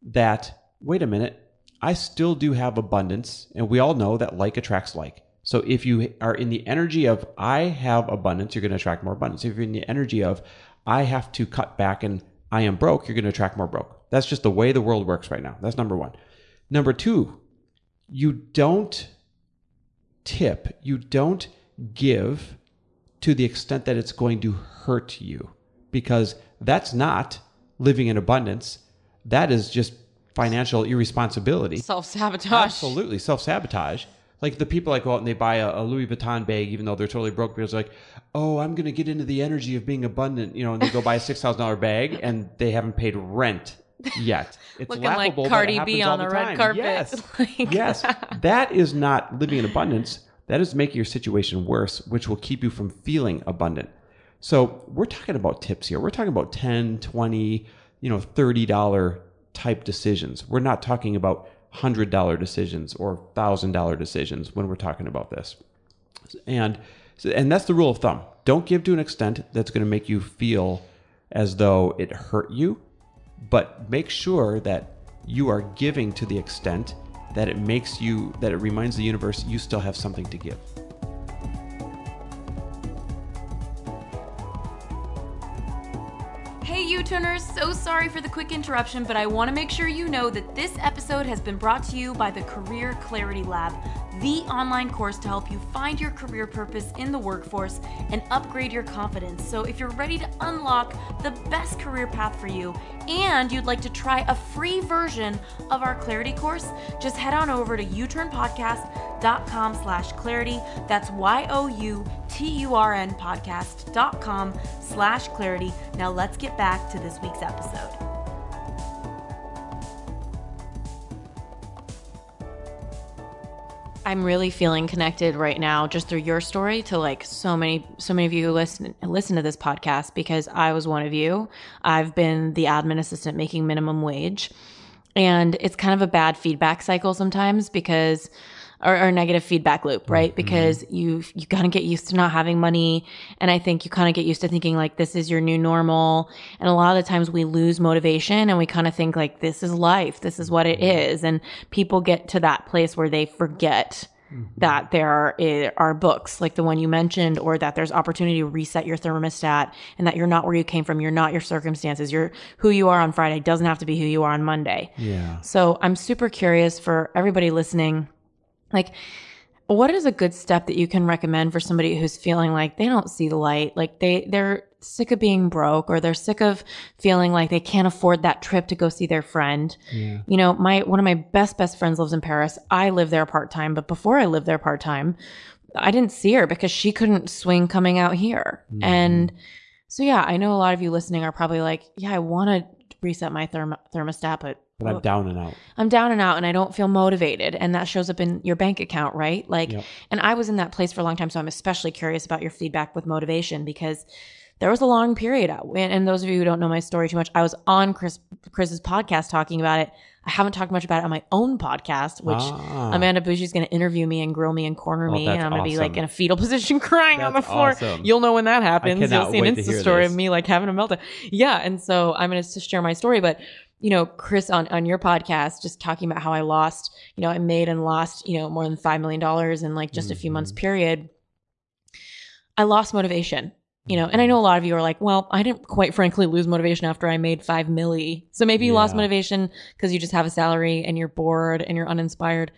that, wait a minute, I still do have abundance. And we all know that like attracts like. So if you are in the energy of I have abundance, you're going to attract more abundance. If you're in the energy of I have to cut back and I am broke, you're going to attract more broke. That's just the way the world works right now. That's number one. Number two, you don't tip, you don't give to the extent that it's going to hurt you because that's not living in abundance. That is just financial irresponsibility. self-sabotage Absolutely. Self sabotage. Like the people that go out and they buy a, a Louis Vuitton bag, even though they're totally broke, because they're like, oh, I'm going to get into the energy of being abundant, you know, and they go buy a $6,000 bag and they haven't paid rent yet. It's looking like laughable, it cardi b on the, red time. carpet Yes. Like- yes. That is not living in abundance. That is making your situation worse, which will keep you from feeling abundant. So we're talking about tips here. We're talking about 10, 20, you know, $30 type decisions. We're not talking about $100 decisions or $1,000 decisions when we're talking about this. And and that's the rule of thumb. Don't give to an extent that's going to make you feel as though it hurt you, but make sure that you are giving to the extent that it makes you that it reminds the universe you still have something to give. Hey, U-Turners, so sorry for the quick interruption, but I want to make sure you know that this episode has been brought to you by the Career Clarity Lab, the online course to help you find your career purpose in the workforce and upgrade your confidence. So, if you're ready to unlock the best career path for you and you'd like to try a free version of our Clarity course, just head on over to uturnpodcast.com slash clarity. That's Y-O-U-T-U-R-N podcast.com slash clarity. Now let's get back to this week's episode. I'm really feeling connected right now just through your story to like so many so many of you who listen listen to this podcast because I was one of you. I've been the admin assistant making minimum wage. And it's kind of a bad feedback cycle sometimes because or, or negative feedback loop, right? Mm-hmm. Because you you kind of get used to not having money, and I think you kind of get used to thinking like this is your new normal. And a lot of the times we lose motivation, and we kind of think like this is life, this is what it mm-hmm. is, and people get to that place where they forget mm-hmm. that there are, eh, are books like the one you mentioned, or that there's opportunity to reset your thermostat, and that you're not where you came from, you're not your circumstances, you're who you are on Friday doesn't have to be who you are on Monday. Yeah. So I'm super curious for everybody listening. Like, what is a good step that you can recommend for somebody who's feeling like they don't see the light, like they they're sick of being broke or they're sick of feeling like they can't afford that trip to go see their friend. Yeah. You know, my one of my best best friends lives in Paris. I live there part-time, but before I lived there part-time, I didn't see her because she couldn't swing coming out here. Mhm. And so yeah, I know a lot of you listening are probably like, yeah, I want to reset my therm- thermostat, but But I'm down and out. I'm down and out and I don't feel motivated. And that shows up in your bank account, right? Like, Yep. and I was in that place for a long time. So I'm especially curious about your feedback with motivation because there was a long period. And, and those of you who don't know my story too much, I was on Chris Chris's podcast talking about it. I haven't talked much about it on my own podcast, which Ah. Amanda Bougie is going to interview me and grill me and corner Oh, me. that's And I'm going to be like in a fetal position crying on the floor. awesome. You'll know when that happens. You'll see an Insta story this. of me like having a meltdown. Yeah. And so I'm going to share my story. But, you know, Chris on, on your podcast, just talking about how I lost, you know, I made and lost, you know, more than $5 million in like just a few months Mhm. period. I lost motivation. You know, and I know a lot of you are like, well, I didn't quite frankly lose motivation after I made five milli. So maybe you lost motivation because you just have a salary and you're bored and you're uninspired.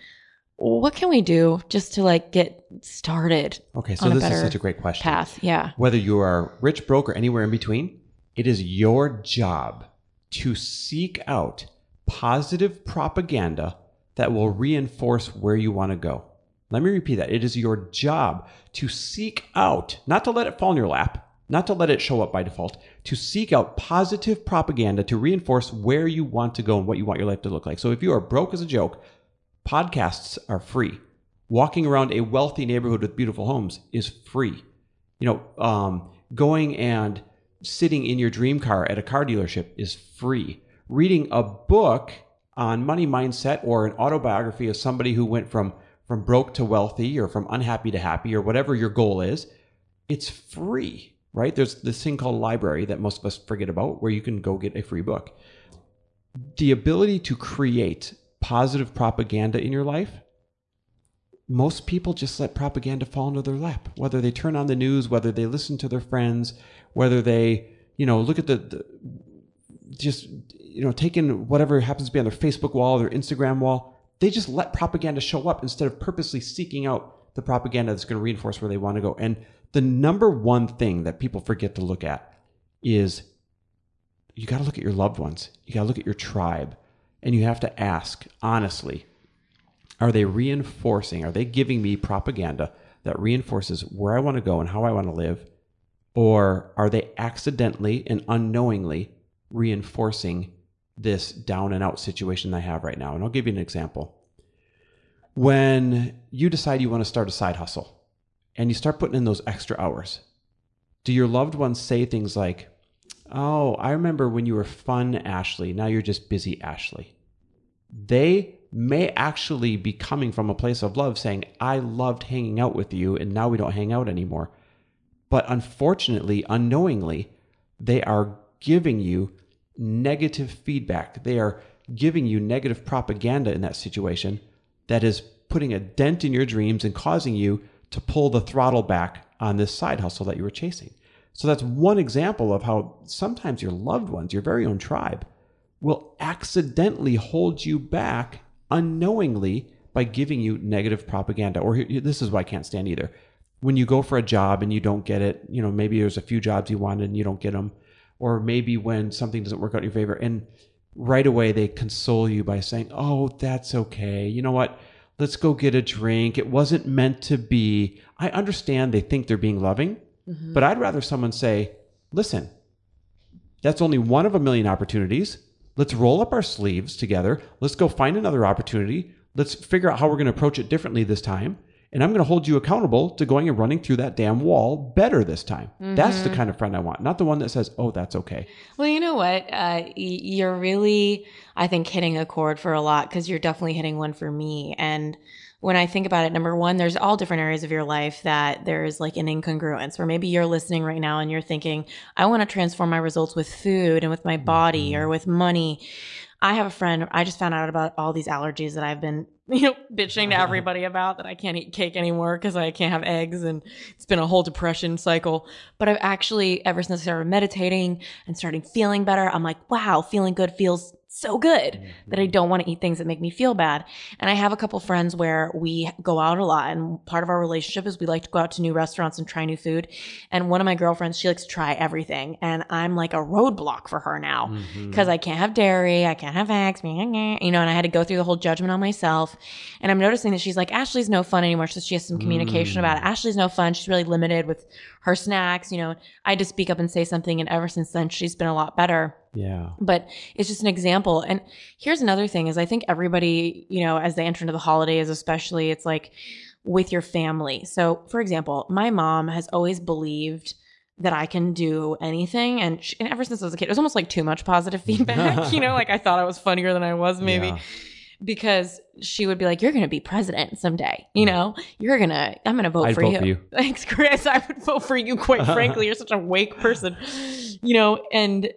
What can we do just to like get started Okay, so this is such a great question. path? Yeah. Whether you are rich, broke, or anywhere in between, it is your job to seek out positive propaganda that will reinforce where you want to go. Let me repeat that. It is your job to seek out, not to let it fall in your lap, not to let it show up by default, to seek out positive propaganda to reinforce where you want to go and what you want your life to look like. So if you are broke as a joke, podcasts are free. Walking around a wealthy neighborhood with beautiful homes is free. You know, um, going and sitting in your dream car at a car dealership is free. Reading a book on money mindset or an autobiography of somebody who went from from broke to wealthy or from unhappy to happy or whatever your goal is, it's free, right? There's this thing called library that most of us forget about where you can go get a free book. The ability to create positive propaganda in your life most people just let propaganda fall into their lap whether they turn on the news whether they listen to their friends whether they you know look at the, the just you know taking whatever happens to be on their facebook wall their instagram wall they just let propaganda show up instead of purposely seeking out the propaganda that's going to reinforce where they want to go. And the number one thing that people forget to look at is you got to look at your loved ones. You got to look at your tribe. And you have to ask honestly are they reinforcing, are they giving me propaganda that reinforces where I want to go and how I want to live? Or are they accidentally and unknowingly reinforcing this down and out situation I have right now? And I'll give you an example. When you decide you want to start a side hustle and you start putting in those extra hours, do your loved ones say things like, Oh, I remember when you were fun, Ashley. Now you're just busy, Ashley they may actually be coming from a place of love saying, I loved hanging out with you and now we don't hang out anymore. But unfortunately, unknowingly, they are giving you negative feedback. They are giving you negative propaganda in that situation that is putting a dent in your dreams and causing you to pull the throttle back on this side hustle that you were chasing. So that's one example of how sometimes your loved ones, your very own tribe, will accidentally hold you back unknowingly by giving you negative propaganda. Or this is what I can't stand either. When you go for a job and you don't get it, you know, maybe there's a few jobs you wanted and you don't get them. Or maybe when something doesn't work out in your favor and right away they console you by saying, Oh, that's okay. You know what? Let's go get a drink. It wasn't meant to be. I understand they think they're being loving, mm-hmm. but I'd rather someone say, Listen, that's only one of a million opportunities. Let's roll up our sleeves together. Let's go find another opportunity. Let's figure out how we're going to approach it differently this time. And I'm going to hold you accountable to going and running through that damn wall better this time. That's the kind of friend I want, not the one that says, oh, that's okay. Well, you know what? Uh, y- you're really, I think, hitting a chord for a lot because you're definitely hitting one for me. And when I think about it, number one, there's all different areas of your life that there's like an incongruence where maybe you're listening right now and you're thinking, I want to transform my results with food and with my body or mm-hmm. with money. I have a friend, I just found out about all these allergies that I've been, you know, bitching to mm-hmm. everybody about that I can't eat cake anymore because I can't have eggs and it's been a whole depression cycle. But I've actually, ever since I started meditating and starting feeling better, I'm like, wow, feeling good feels so good that I don't want to eat things that make me feel bad. And I have a couple friends where we go out a lot and part of our relationship is we like to go out to new restaurants and try new food. And one of my girlfriends, she likes to try everything and I'm like a roadblock for her now Mm-hmm. because I can't have dairy, I can't have eggs, you know, and I had to go through the whole judgment on myself. And I'm noticing that she's like, Ashley's no fun anymore. So she has some communication about it. Ashley's no fun. She's really limited with her snacks. You know, I just speak up and say something. And ever since then, she's been a lot better yeah. but it's just an example. And here's another thing is I think everybody, you know, as they enter into the holidays, especially, it's like with your family. So, for example, my mom has always believed that I can do anything. And, she, and ever since I was a kid, it was almost like too much positive feedback. you know, like I thought I was funnier than I was, maybe. Yeah. Because she would be like, "You're going to be president someday. You mm-hmm. know, you're gonna. I'm going to vote I'd for vote you." for you. Thanks, Chris. I would vote for you. Quite frankly, you're such a wake person. You know, and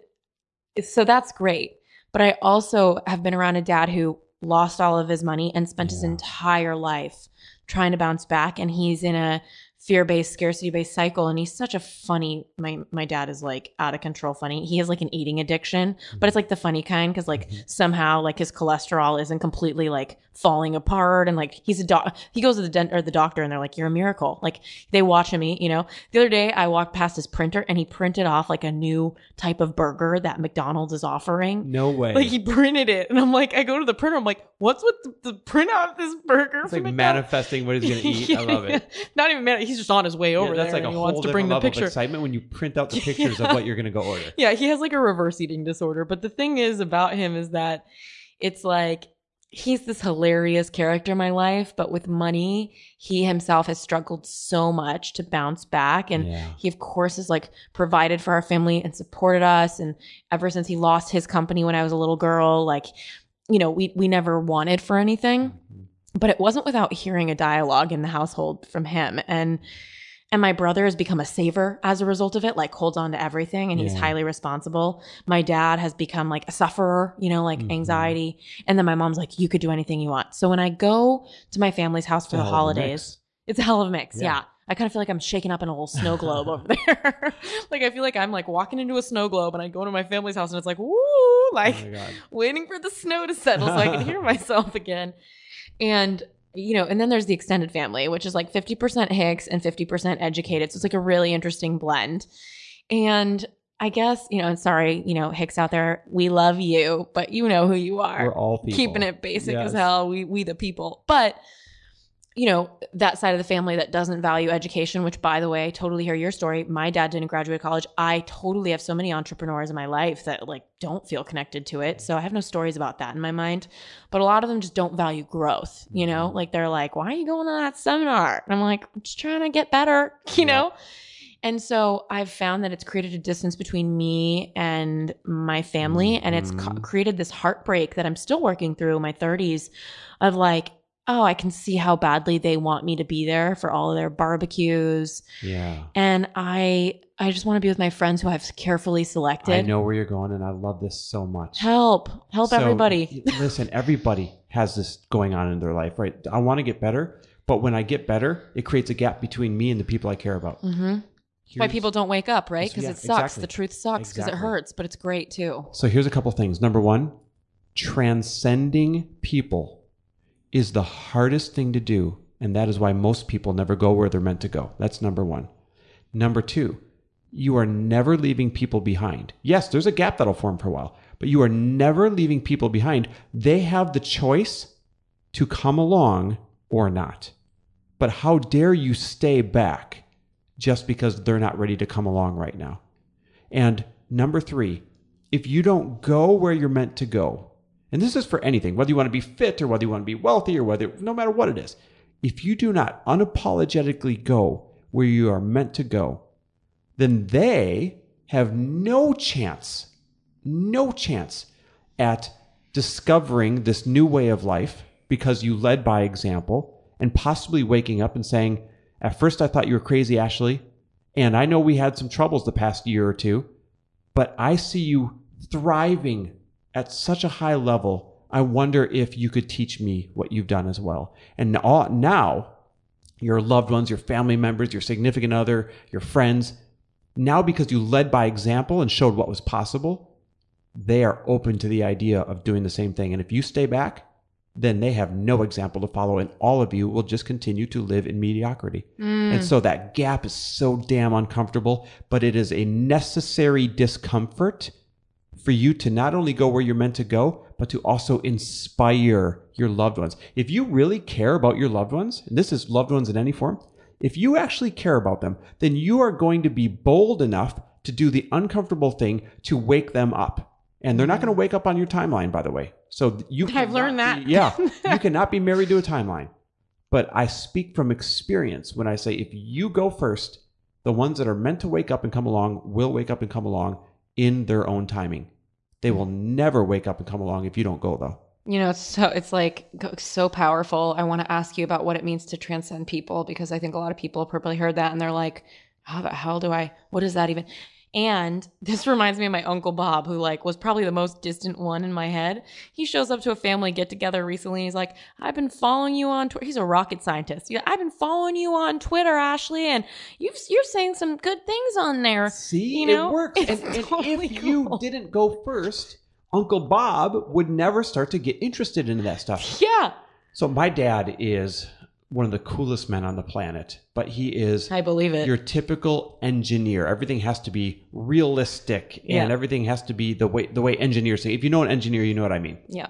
so that's great. But I also have been around a dad who lost all of his money and spent his entire life trying to bounce back. And he's in a fear based, scarcity based cycle. And he's such a funny, my, my dad is like out of control funny. He has like an eating addiction, but it's mm-hmm. like the funny kind because like mm-hmm. somehow like his cholesterol isn't completely like falling apart. And like he's a doc, he goes to the dent or the doctor and they're like, you're a miracle. Like they watch him eat, you know. The other day I walked past his printer and he printed off like a new type of burger that McDonald's is offering. No way. Like he printed it, and I'm like, I go to the printer. I'm like, what's with the, the print out this burger? it's like McDonald's?" manifesting what he's going to eat. I love it. Not even man. He's just on his way over Yeah, that's there. like a he whole wants to bring the level of picture. excitement when you print out the pictures of what you're going to go order. Yeah, he has like a reverse eating disorder. But the thing is about him is that it's like he's this hilarious character in my life, but with money, he himself has struggled so much to bounce back. And Yeah. he, of course, has like provided for our family and supported us. And ever since he lost his company when I was a little girl, like, you know, we we never wanted for anything Mhm. But it wasn't without hearing a dialogue in the household from him and and my brother has become a saver as a result of it like holds on to everything and he's highly responsible my dad has become like a sufferer you know like Mhm. anxiety and then my mom's like you could do anything you want so when i go to my family's house for It's the hell of a holidays it's a hell of a mix Yeah. yeah. I kind of feel like I'm shaking up in a little snow globe over there. like I feel like I'm like walking into a snow globe and I go to my family's house and it's like, woo, like oh waiting for the snow to settle so I can hear myself again. And you know, and then there's the extended family, which is like 50% Hicks and 50% educated. So it's like a really interesting blend. And I guess, you know, and sorry, you know, Hicks out there, we love you, but you know who you are. We're all people. Keeping it basic as hell. We we the people. But you know, that side of the family that doesn't value education, which by the way, I totally hear your story. My dad didn't graduate college. I totally have so many entrepreneurs in my life that like don't feel connected to it. So I have no stories about that in my mind. But a lot of them just don't value growth, you know? Like they're like, why are you going to that seminar? And I'm like, I'm just trying to get better, you Yeah. know? And so I've found that it's created a distance between me and my family. And it's co- Mhm. created this heartbreak that I'm still working through in my 30s of like, oh, I can see how badly they want me to be there for all of their barbecues. Yeah. And I I just want to be with my friends who I've carefully selected. I know where you're going, and I love this so much. Help. Help So, everybody. listen, everybody has this going on in their life, right? I want to get better, but when I get better, it creates a gap between me and the people I care about. hmm Why people don't wake up, right? Because Yeah, it sucks. exactly. The truth sucks because it hurts, but it's great too. So here's a couple things. Number one, transcending people is the hardest thing to do. And that is why most people never go where they're meant to go. That's number one. Number two, you are never leaving people behind. Yes, there's a gap that'll form for a while, but you are never leaving people behind. They have the choice to come along or not. But how dare you stay back just because they're not ready to come along right now? And number three, if you don't go where you're meant to go, and this is for anything, whether you want to be fit or whether you want to be wealthy or whether, no matter what it is, if you do not unapologetically go where you are meant to go, then they have no chance, no chance at discovering this new way of life because you led by example and possibly waking up and saying, At first I thought you were crazy, Ashley, and I know we had some troubles the past year or two, but I see you thriving at such a high level. I wonder if you could teach me what you've done as well. And now, your loved ones, your family members, your significant other, your friends, now because you led by example and showed what was possible, they are open to the idea of doing the same thing. And if you stay back, then they have no example to follow, and all of you will just continue to live in mediocrity. Mm. And so that gap is so damn uncomfortable, but it is a necessary discomfort for you to not only go where you're meant to go, but to also inspire your loved ones. If you really care about your loved ones, and this is loved ones in any form, if you actually care about them, then you are going to be bold enough to do the uncomfortable thing to wake them up. And they're not going to wake up on your timeline, by the way. So you I've learned that. be- yeah. you cannot be married to a timeline. But I speak from experience when I say if you go first, the ones that are meant to wake up and come along will wake up and come along in their own timing. They will never wake up and come along if you don't go though. You know, it's so it's like so powerful. I want to ask you about what it means to transcend people because I think a lot of people probably heard that and they're like, "How the hell do I? What is that even?" And this reminds me of my uncle Bob, who like was probably the most distant one in my head. He shows up to a family get together recently. He's like, "I've been following you on Twitter." He's a rocket scientist. Yeah, I've been following you on Twitter, Ashley, and you've you're saying some good things on there. See, You know, it works. it's And, and totally if you cool. didn't go first, Uncle Bob would never start to get interested in that stuff. Yeah, So my dad is one of the coolest men on the planet, but he is I believe it. your typical engineer. Everything has to be realistic and Yeah. everything has to be the way the way engineers think. If you know an engineer, you know what I mean. yeah.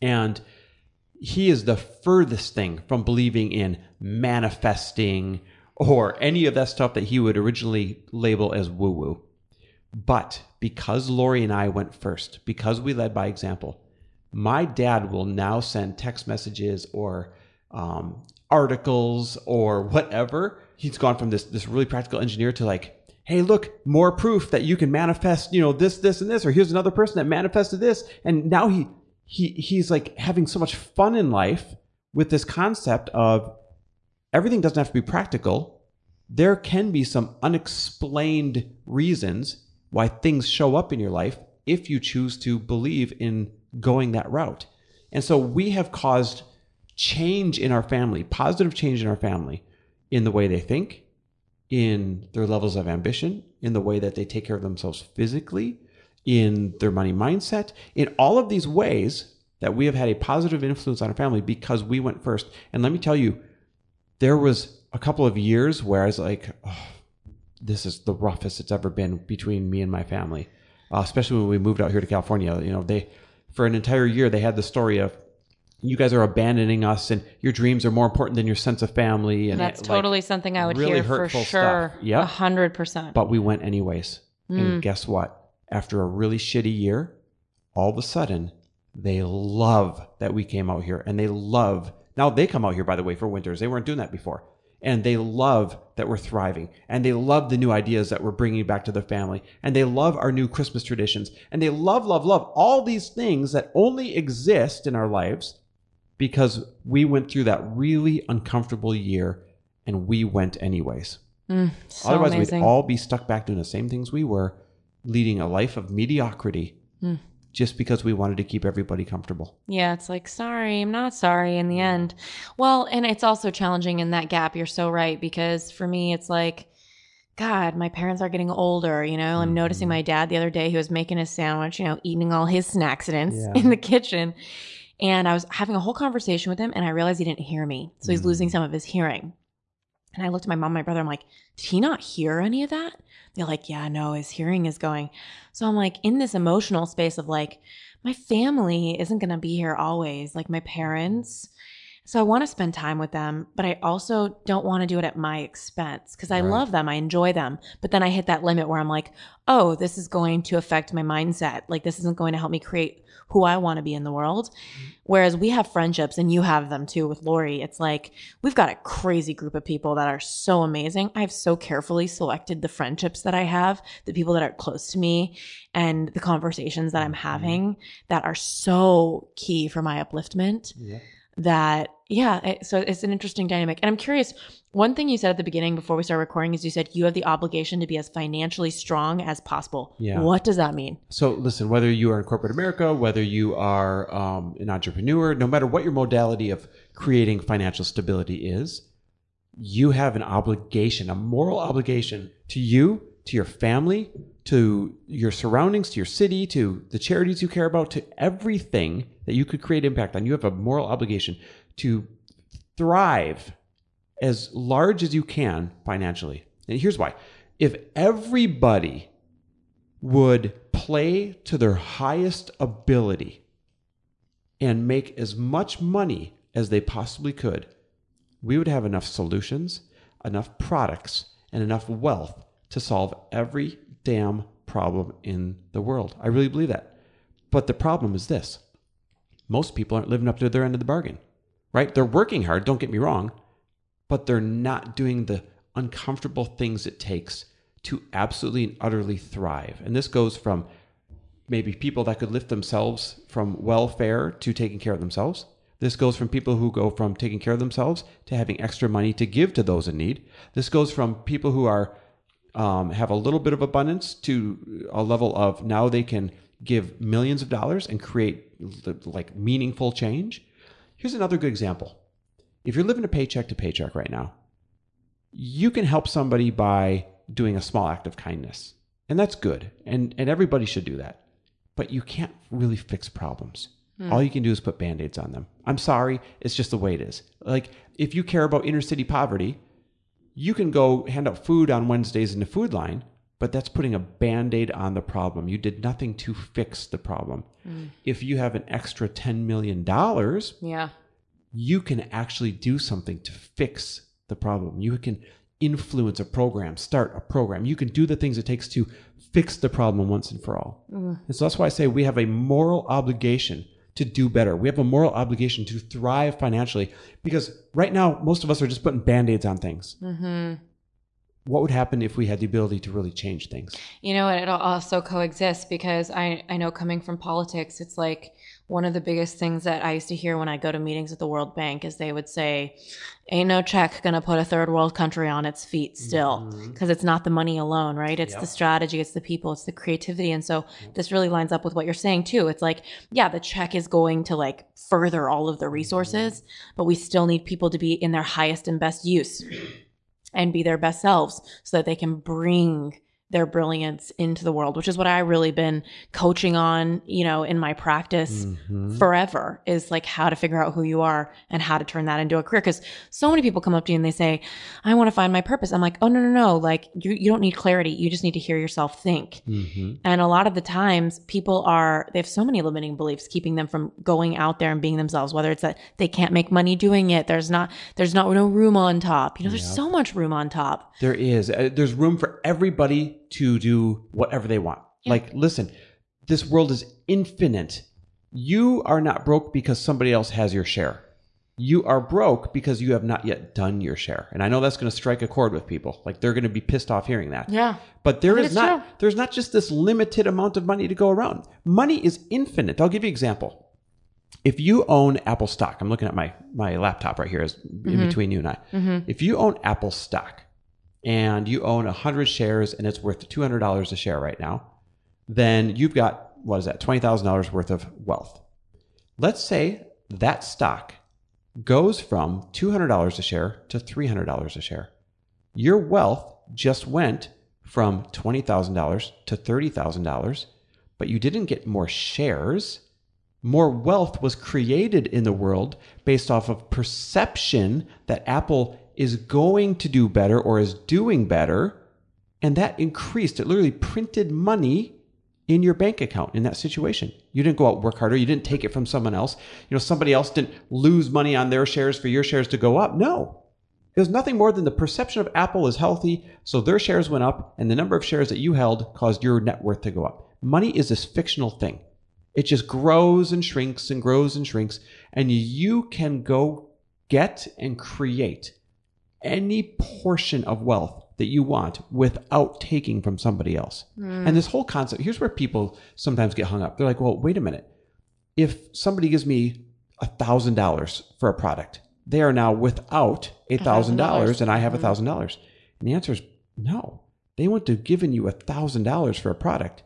And he is the furthest thing from believing in manifesting or any of that stuff that he would originally label as woo woo. But because Lori and I went first, because we led by example, my dad will now send text messages or um, articles or whatever. He's gone from this this really practical engineer to like, hey, look, more proof that you can manifest, you know, this, this, and this, or here's another person that manifested this, and now he he he's like having so much fun in life with this concept of everything doesn't have to be practical. There can be some unexplained reasons why things show up in your life if you choose to believe in going that route. And so we have caused change in our family, positive change in our family, in the way they think, in their levels of ambition, in the way that they take care of themselves physically, in their money mindset, in all of these ways that we have had a positive influence on our family because we went first. And let me tell you, there was a couple of years where I was like, oh, this is the roughest it's ever been between me and my family, uh, especially when we moved out here to California. You know, they, for an entire year, they had the story of, you guys are abandoning us and your dreams are more important than your sense of family. And That's it, like, totally something I would really hear for sure. yeah A hundred percent. but we went anyways. Mm. And guess what? After a really shitty year, all of a sudden, they love that we came out here and they love. Now they come out here, by the way, for winters. They weren't doing that before. And they love that we're thriving. And they love the new ideas that we're bringing back to the family. And they love our new Christmas traditions. And they love, love, love all these things that only exist in our lives because we went through that really uncomfortable year and we went anyways. Mm, so Otherwise, amazing. we'd all be stuck back doing the same things we were, leading a life of mediocrity Hmm. just because we wanted to keep everybody comfortable. yeah, it's like, sorry, I'm not sorry in the end. Well, and it's also challenging in that gap. You're so right. Because for me, it's like, God, my parents are getting older. You know, I'm noticing Mhm. my dad the other day, he was making a sandwich, you know, eating all his snacksidents Yeah. in the kitchen. And I was having a whole conversation with him, and I realized he didn't hear me. So he's Mm. losing some of his hearing. And I looked at my mom, and my brother. I'm like, did he not hear any of that? They're like, yeah, no, his hearing is going. So I'm like in this emotional space of like, my family isn't going to be here always, like my parents. So I want to spend time with them, but I also don't want to do it at my expense because I Right. love them. I enjoy them. But then I hit that limit where I'm like, oh, this is going to affect my mindset. Like, this isn't going to help me create who I want to be in the world. Mm-hmm. Whereas we have friendships and you have them too with Lori. It's like we've got a crazy group of people that are so amazing. I've so carefully selected the friendships that I have, the people that are close to me, and the conversations that I'm mm-hmm. having that are so key for my upliftment Yeah. That yeah it- so it's an interesting dynamic. And i'm curious one thing you said at the beginning before we start recording is you said you have the obligation to be as financially strong as possible. Yeah. what does that mean? So listen, whether you are in corporate America, whether you are um, an entrepreneur, no matter what your modality of creating financial stability is, you have an obligation, a moral obligation to you to your family, to your surroundings, to your city, to the charities you care about, to everything that you could create impact on. You have a moral obligation to thrive as large as you can financially. And here's why. If everybody would play to their highest ability and make as much money as they possibly could, we would have enough solutions, enough products, and enough wealth to solve every damn problem in the world. I really believe that. But the problem is this most people aren't living up to their end of the bargain, right? They're working hard, don't get me wrong, but they're not doing the uncomfortable things it takes to absolutely and utterly thrive. And this goes from maybe people that could lift themselves from welfare to taking care of themselves. This goes from people who go from taking care of themselves to having extra money to give to those in need. This goes from people who are um, have a little bit of abundance to a level of now they can give millions of dollars and create like meaningful change. Here's another good example. If you're living a paycheck to paycheck right now, you can help somebody by doing a small act of kindness. And that's good. And and everybody should do that. But you can't really fix problems. All you can do is put band-aids on them. I'm sorry, it's just the way it is. Like if you care about inner city poverty, you can go hand out food on Wednesdays in the food line, but that's putting a band-aid on the problem. You did nothing to fix the problem. Mm. If you have an extra 10 million dollars, Yeah. you can actually do something to fix the problem. You can influence a program, start a program. You can do the things it takes to fix the problem once and for all. Mm. And so that's why I say we have a moral obligation to do better. We have a moral obligation to thrive financially because right now, most of us are just putting band aids on things. Mm-hmm. What would happen if we had the ability to really change things? You know, and it also coexists because I, I know coming from politics, it's like one of the biggest things that I used to hear when I go to meetings at the World Bank is they would say, Ain't no check going to put a third world country on its feet still. Mm-hmm. Because it's not the money alone, right? It's the strategy, it's the people, it's the creativity. And so this really lines up with what you're saying too. It's like, yeah, the check is going to like further all of the mm-hmm. resources, but we still need people to be in their highest and best use and be their best selves so that they can bring their brilliance into the world, which is what I really been coaching on, you know, in my practice forever is like how to figure out who you are and how to turn that into a career. Cause so many people come up to you and they say, I want to find my purpose. I'm like, oh, no, no, no. Like you, you don't need clarity. You just need to hear yourself think. And a lot of the times people are, they have so many limiting beliefs keeping them from going out there and being themselves, whether it's that they can't make money doing it. There's not, there's not no room on top. You know, there's so much room on top. There is. Uh, There's room for everybody to do whatever they want. Like, listen, this world is infinite. You are not broke because somebody else has your share. You are broke because you have not yet done your share. And I know that's going to strike a chord with people. Like they're going to be pissed off hearing that. Yeah. But there is not true. there's not just this limited amount of money to go around. Money is infinite. I'll give you an example. If you own Apple stock, I'm looking at my my laptop right here as in between you and I. If you own Apple stock and you own 100 shares and it's worth $200 a share right now, then you've got what is that? $20,000 worth of wealth. Let's say that stock goes from $200 a share to $300 a share. Your wealth just went from $20,000 to $30,000, but you didn't get more shares. More wealth was created in the world based off of perception that Apple is going to do better or is doing better. And that increased. It literally printed money in your bank account in that situation. You didn't go out work harder. You didn't take it from someone else. You know, somebody else didn't lose money on their shares for your shares to go up. No. It was nothing more than the perception of Apple is healthy, so their shares went up, and the number of shares that you held caused your net worth to go up. Money is this fictional thing. It just grows and shrinks and grows and shrinks, and you can go get and create any portion of wealth that you want without taking from somebody else. Hmm. And this whole concept here's where people sometimes get hung up. They're like, well, wait a minute. If somebody gives me $1,000 for a product, they are now without $1,000 and I have $1,000. Hmm. And the answer is no. They wouldn't have given you $1,000 for a product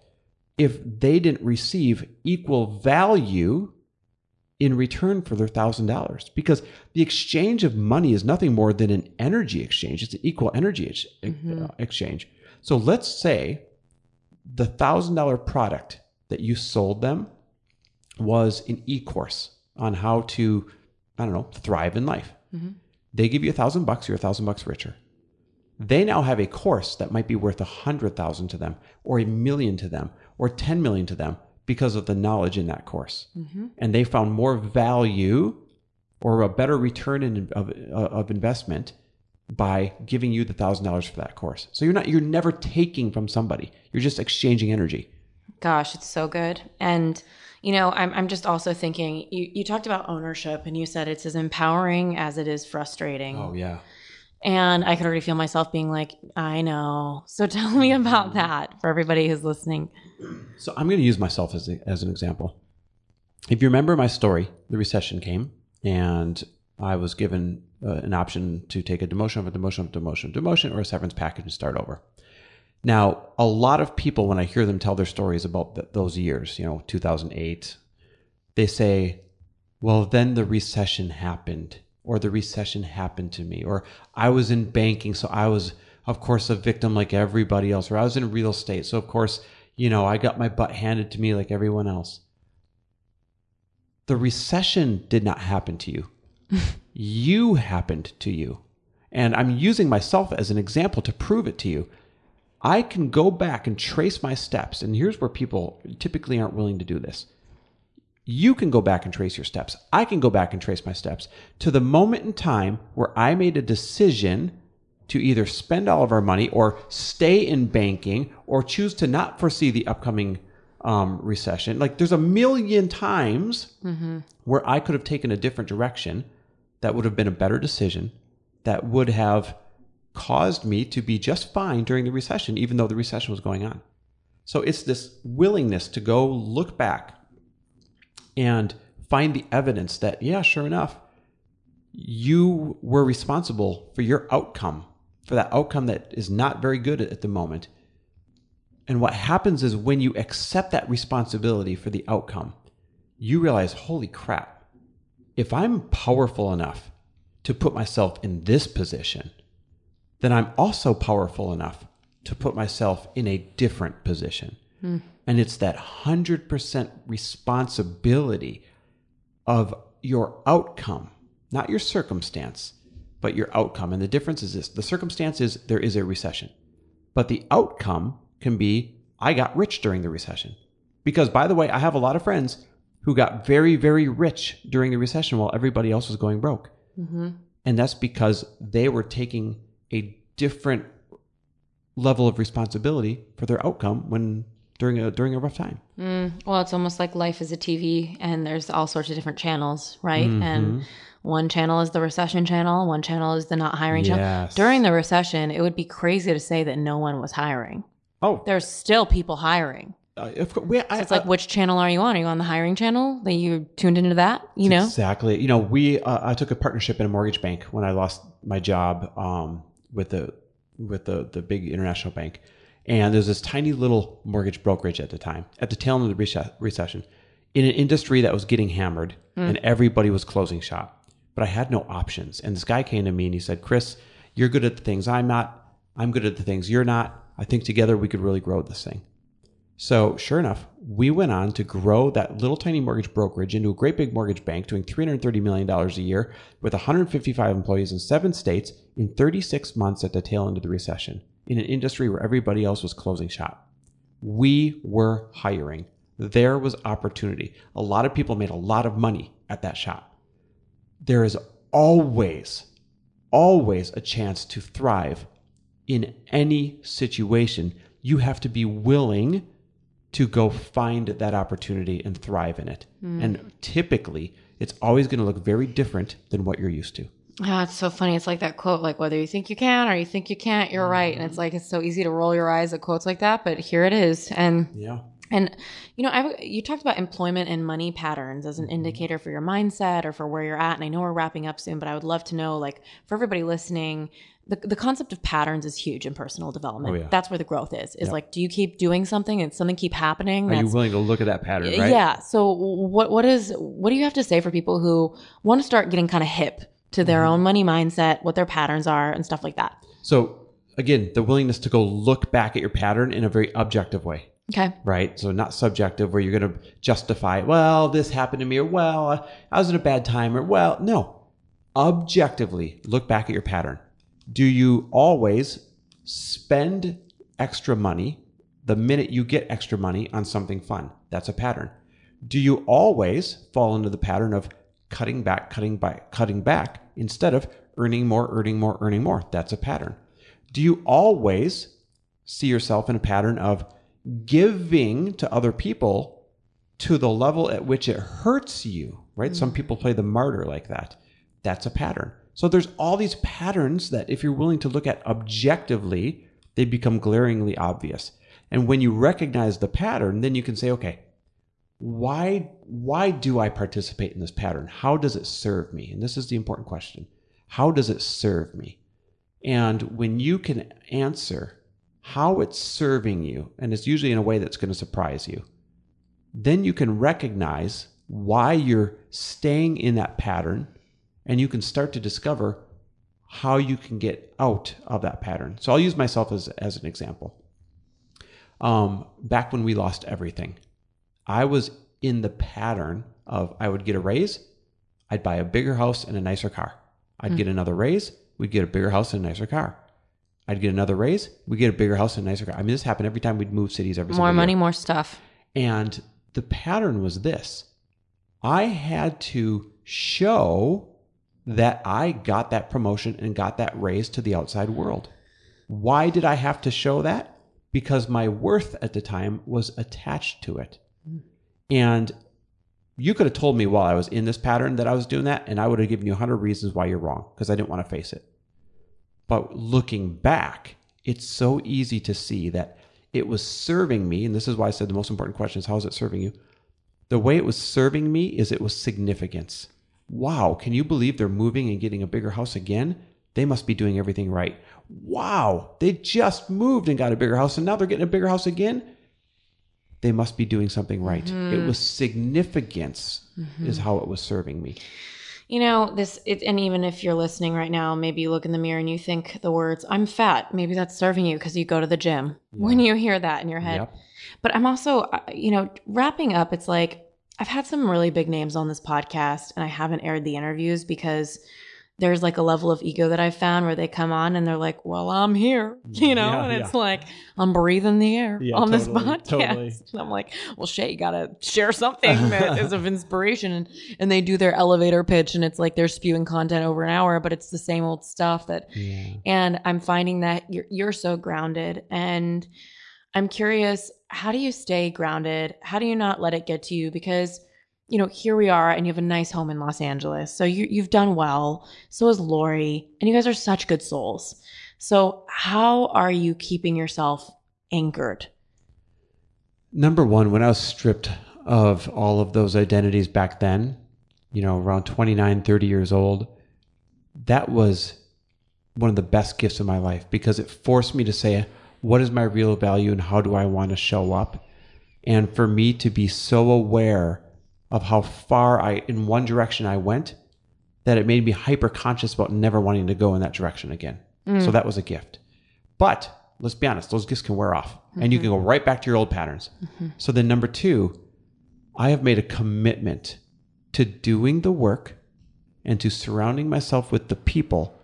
if they didn't receive equal value in return for their thousand dollars. Because the exchange of money is nothing more than an energy exchange. It's an equal energy ex- uh, exchange. So let's say the $1,000 product that you sold them was an e course on how to, I don't know, thrive in life. They give you a thousand bucks, you're a thousand bucks richer. They now have a course that might be worth a hundred thousand to them, or a million to them, or 10 million to them because of the knowledge in that course. Mm-hmm. And they found more value or a better return in, of, uh, of investment by giving you the thousand dollars for that course. So you're not, you're never taking from somebody. You're just exchanging energy. Gosh, it's so good. And you know, I'm I'm just also thinking you, you talked about ownership and you said it's as empowering as it is frustrating. Oh yeah. And I could already feel myself being like, I know. So tell me about that for everybody who's listening. So I'm going to use myself as, a, as an example. If you remember my story, the recession came and I was given uh, an option to take a demotion of a demotion of a demotion, demotion, or a severance package and start over. Now, a lot of people, when I hear them tell their stories about th- those years, you know, 2008, they say, well, then the recession happened, or the recession happened to me, or I was in banking, so I was, of course, a victim like everybody else, or I was in real estate, so of course, you know, I got my butt handed to me like everyone else. The recession did not happen to you. you happened to you. And I'm using myself as an example to prove it to you. I can go back and trace my steps. And here's where people typically aren't willing to do this. You can go back and trace your steps. I can go back and trace my steps to the moment in time where I made a decision to either spend all of our money or stay in banking or choose to not foresee the upcoming um, recession. Like there's a million times where I could have taken a different direction that would have been a better decision that would have caused me to be just fine during the recession, even though the recession was going on. So it's this willingness to go look back and find the evidence that, yeah, sure enough, you were responsible for your outcome, for that outcome that is not very good at the moment. And what happens is when you accept that responsibility for the outcome, you realize, holy crap, if I'm powerful enough to put myself in this position, then I'm also powerful enough to put myself in a different position. Hmm. And it's that 100% responsibility of your outcome, not your circumstance, but your outcome. And the difference is this the circumstance is there is a recession, but the outcome can be I got rich during the recession. Because, by the way, I have a lot of friends who got very, very rich during the recession while everybody else was going broke. Mm-hmm. And that's because they were taking a different level of responsibility for their outcome when during a during a rough time. Well, it's almost like life is a TV and there's all sorts of different channels, right? And one channel is the recession channel, one channel is the not hiring channel. During the recession, it would be crazy to say that no one was hiring. Oh, There's still people hiring. uh, course, we, I, It's like, which channel are you on? Are you on the hiring channel? That you tuned into that? You know? Exactly. You know, we uh, I took a partnership in a mortgage bank when I lost my job um, with the with the the big international bank, and there's this tiny little mortgage brokerage at the time, at the tail end of the rece- recession, in an industry that was getting hammered, hmm. and everybody was closing shop. But I had no options, and this guy came to me and he said, "Chris, you're good at the things I'm not. I'm good at the things you're not. I think together we could really grow this thing." So, sure enough, we went on to grow that little tiny mortgage brokerage into a great big mortgage bank doing $330 million a year with 155 employees in seven states in 36 months at the tail end of the recession in an industry where everybody else was closing shop. We were hiring. There was opportunity. A lot of people made a lot of money at that shop. There is always, always a chance to thrive in any situation. You have to be willing to go find that opportunity and thrive in it. Hmm. And typically, it's always going to look very different than what you're used to. Ah, it's so funny. It's like that quote, like whether you think you can or you think you can't, you're right. And it's like it's so easy to roll your eyes at quotes like that, but here it is. And Yeah. and you know, I you talked about employment and money patterns as an indicator for your mindset or for where you're at. And I know we're wrapping up soon, but I would love to know, like, for everybody listening, the, the concept of patterns is huge in personal development. Oh, yeah. That's where the growth is. Is like, do you keep doing something and something keep happening? Are you willing to look at that pattern, right? yeah. So what what is what do you have to say for people who want to start getting kind of hip to their Mm-hmm. own money mindset, what their patterns are, and stuff like that? So again, the willingness to go look back at your pattern in a very objective way, Okay. right? So not subjective where you're going to justify, well, this happened to me, or well, I was in a bad time, or well, no. Objectively look back at your pattern. Do you always spend extra money the minute you get extra money on something fun? That's a pattern. Do you always fall into the pattern of cutting back, cutting back, cutting back instead of earning more, earning more, earning more? That's a pattern. Do you always see yourself in a pattern of giving to other people to the level at which it hurts you, right? Some mm-hmm. people play the martyr like that. That's a pattern. So there's all these patterns that if you're willing to look at objectively, they become glaringly obvious. And when you recognize the pattern, then you can say, okay, why why do I participate in this pattern? How does it serve me? And this is the important question. How does it serve me? And when you can answer how it's serving you, and it's usually in a way that's going to surprise you, then you can recognize why you're staying in that pattern and you can start to discover how you can get out of that pattern. So I'll use myself as, as an example. Um, back when we lost everything, I was in the pattern of I would get a raise, I'd buy a bigger house and a nicer car. I'd get mm. another raise, we'd get a bigger house and a nicer car. I'd get another raise, we'd get a bigger house and a nicer car. I mean, this happened every time we'd move cities every More money, year. more stuff. And the pattern was this I had to show that I got that promotion and got that raise to the outside world. Why did I have to show that? Because my worth at the time was attached to it. And you could have told me while I was in this pattern that I was doing that, and I would have given you 100 reasons why you're wrong because I didn't want to face it. But looking back, it's so easy to see that it was serving me. And this is why I said the most important question is how is it serving you? The way it was serving me is it was significance. Wow, can you believe they're moving and getting a bigger house again? They must be doing everything right. Wow, they just moved and got a bigger house and now they're getting a bigger house again. They must be doing something right. It was significance, is how it was serving me. You know, this, it, and even if you're listening right now, maybe you look in the mirror and you think the words, I'm fat. Maybe that's serving you because you go to the gym when you hear that in your head. Yep. But I'm also, uh, you know, wrapping up, it's like I've had some really big names on this podcast and I haven't aired the interviews because there's like a level of ego that I've found where they come on and they're like, well, I'm here, you know, Yeah, and yeah. it's like, I'm breathing the air Yeah, on this podcast. totally. And I'm like, well, Shay, you got to share something that is of inspiration. And, and they do their elevator pitch and it's like they're spewing content over an hour, but it's the same old stuff that and I'm finding that you're you're so grounded and I'm curious how do you stay grounded? How do you not let it get to you because you know, here we are and you have a nice home in Los Angeles. So you you've done well. So is Lori and you guys are such good souls. So how are you keeping yourself anchored? Number one, when I was stripped of all of those identities back then, you know, around 29, 30 years old, that was one of the best gifts of my life because it forced me to say, what is my real value and how do I want to show up? And for me to be so aware of how far I, in one direction I went, that it made me hyper conscious about never wanting to go in that direction again. Mm. So that was a gift. But let's be honest, those gifts can wear off and you mm-hmm. can go right back to your old patterns. Mm-hmm. So then, number two, I have made a commitment to doing the work and to surrounding myself with the people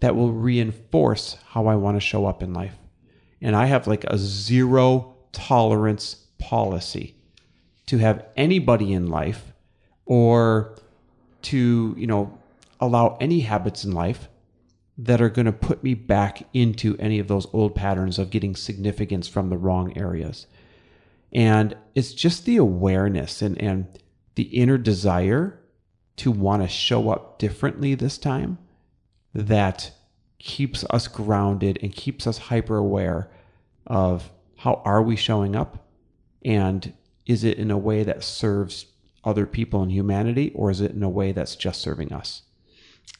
that will reinforce how I want to show up in life. And I have like a zero tolerance policy to have anybody in life or to, you know, allow any habits in life that are going to put me back into any of those old patterns of getting significance from the wrong areas. And it's just the awareness and, and the inner desire to want to show up differently this time that keeps us grounded and keeps us hyper aware of how are we showing up and is it in a way that serves other people and humanity or is it in a way that's just serving us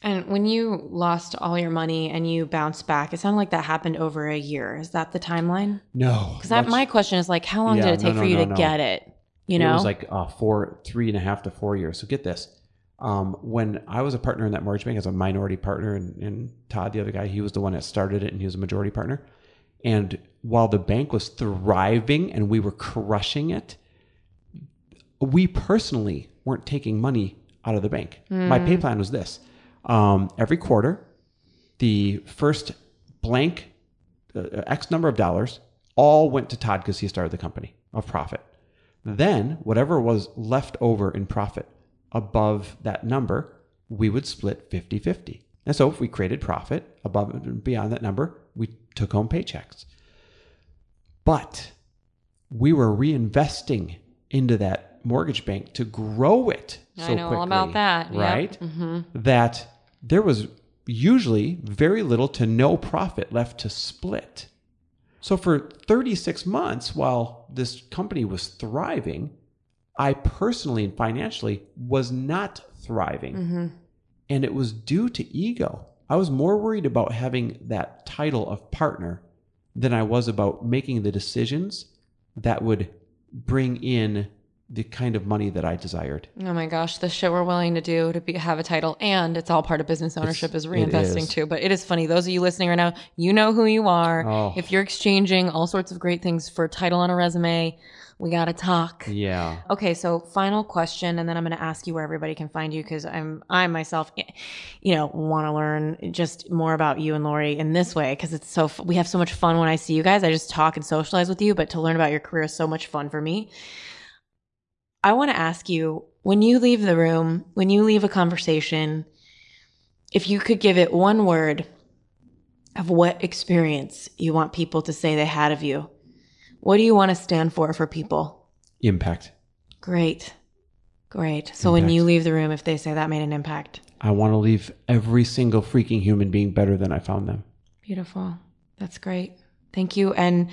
And when you lost all your money and you bounced back, it sounded like that happened over a year. Is that the timeline? no Because my question is like, how long Yeah, did it take no, for you no, to no. get it? You know, it was like uh, four three and a half to four years so get this Um, when I was a partner in that mortgage bank as a minority partner, and, and Todd, the other guy, he was the one that started it and he was a majority partner. And while the bank was thriving and we were crushing it, we personally weren't taking money out of the bank. My pay plan was this um, every quarter, the first blank uh, X number of dollars all went to Todd because he started the company of profit. Then, whatever was left over in profit above that number, we would split 50 50. And so, if we created profit above and beyond that number, we took home paychecks. But we were reinvesting into that mortgage bank to grow it. I so know all about quickly, that. Yep. Right? Mm-hmm. That there was usually very little to no profit left to split. So for 36 months, while this company was thriving, I personally and financially was not thriving. Mm-hmm. And it was due to ego. I was more worried about having that title of partner than I was about making the decisions that would bring in the kind of money that I desired. Oh my gosh, the shit we're willing to do to be, have a title, and it's all part of business ownership is reinvesting is. too. But it is funny. Those of you listening right now, you know who you are. Oh. If you're exchanging all sorts of great things for a title on a resume, we got to talk. Yeah. Okay, so final question, and then I'm going to ask you where everybody can find you because I'm I myself, you know, want to learn just more about you and Lori in this way because it's so we have so much fun when I see you guys. I just talk and socialize with you, but to learn about your career is so much fun for me. I want to ask you when you leave the room, when you leave a conversation, if you could give it one word of what experience you want people to say they had of you, what do you want to stand for for people? Impact. Great. Great. So when you leave the room, if they say that made an impact, I want to leave every single freaking human being better than I found them. beautiful. That's great. Thank you. And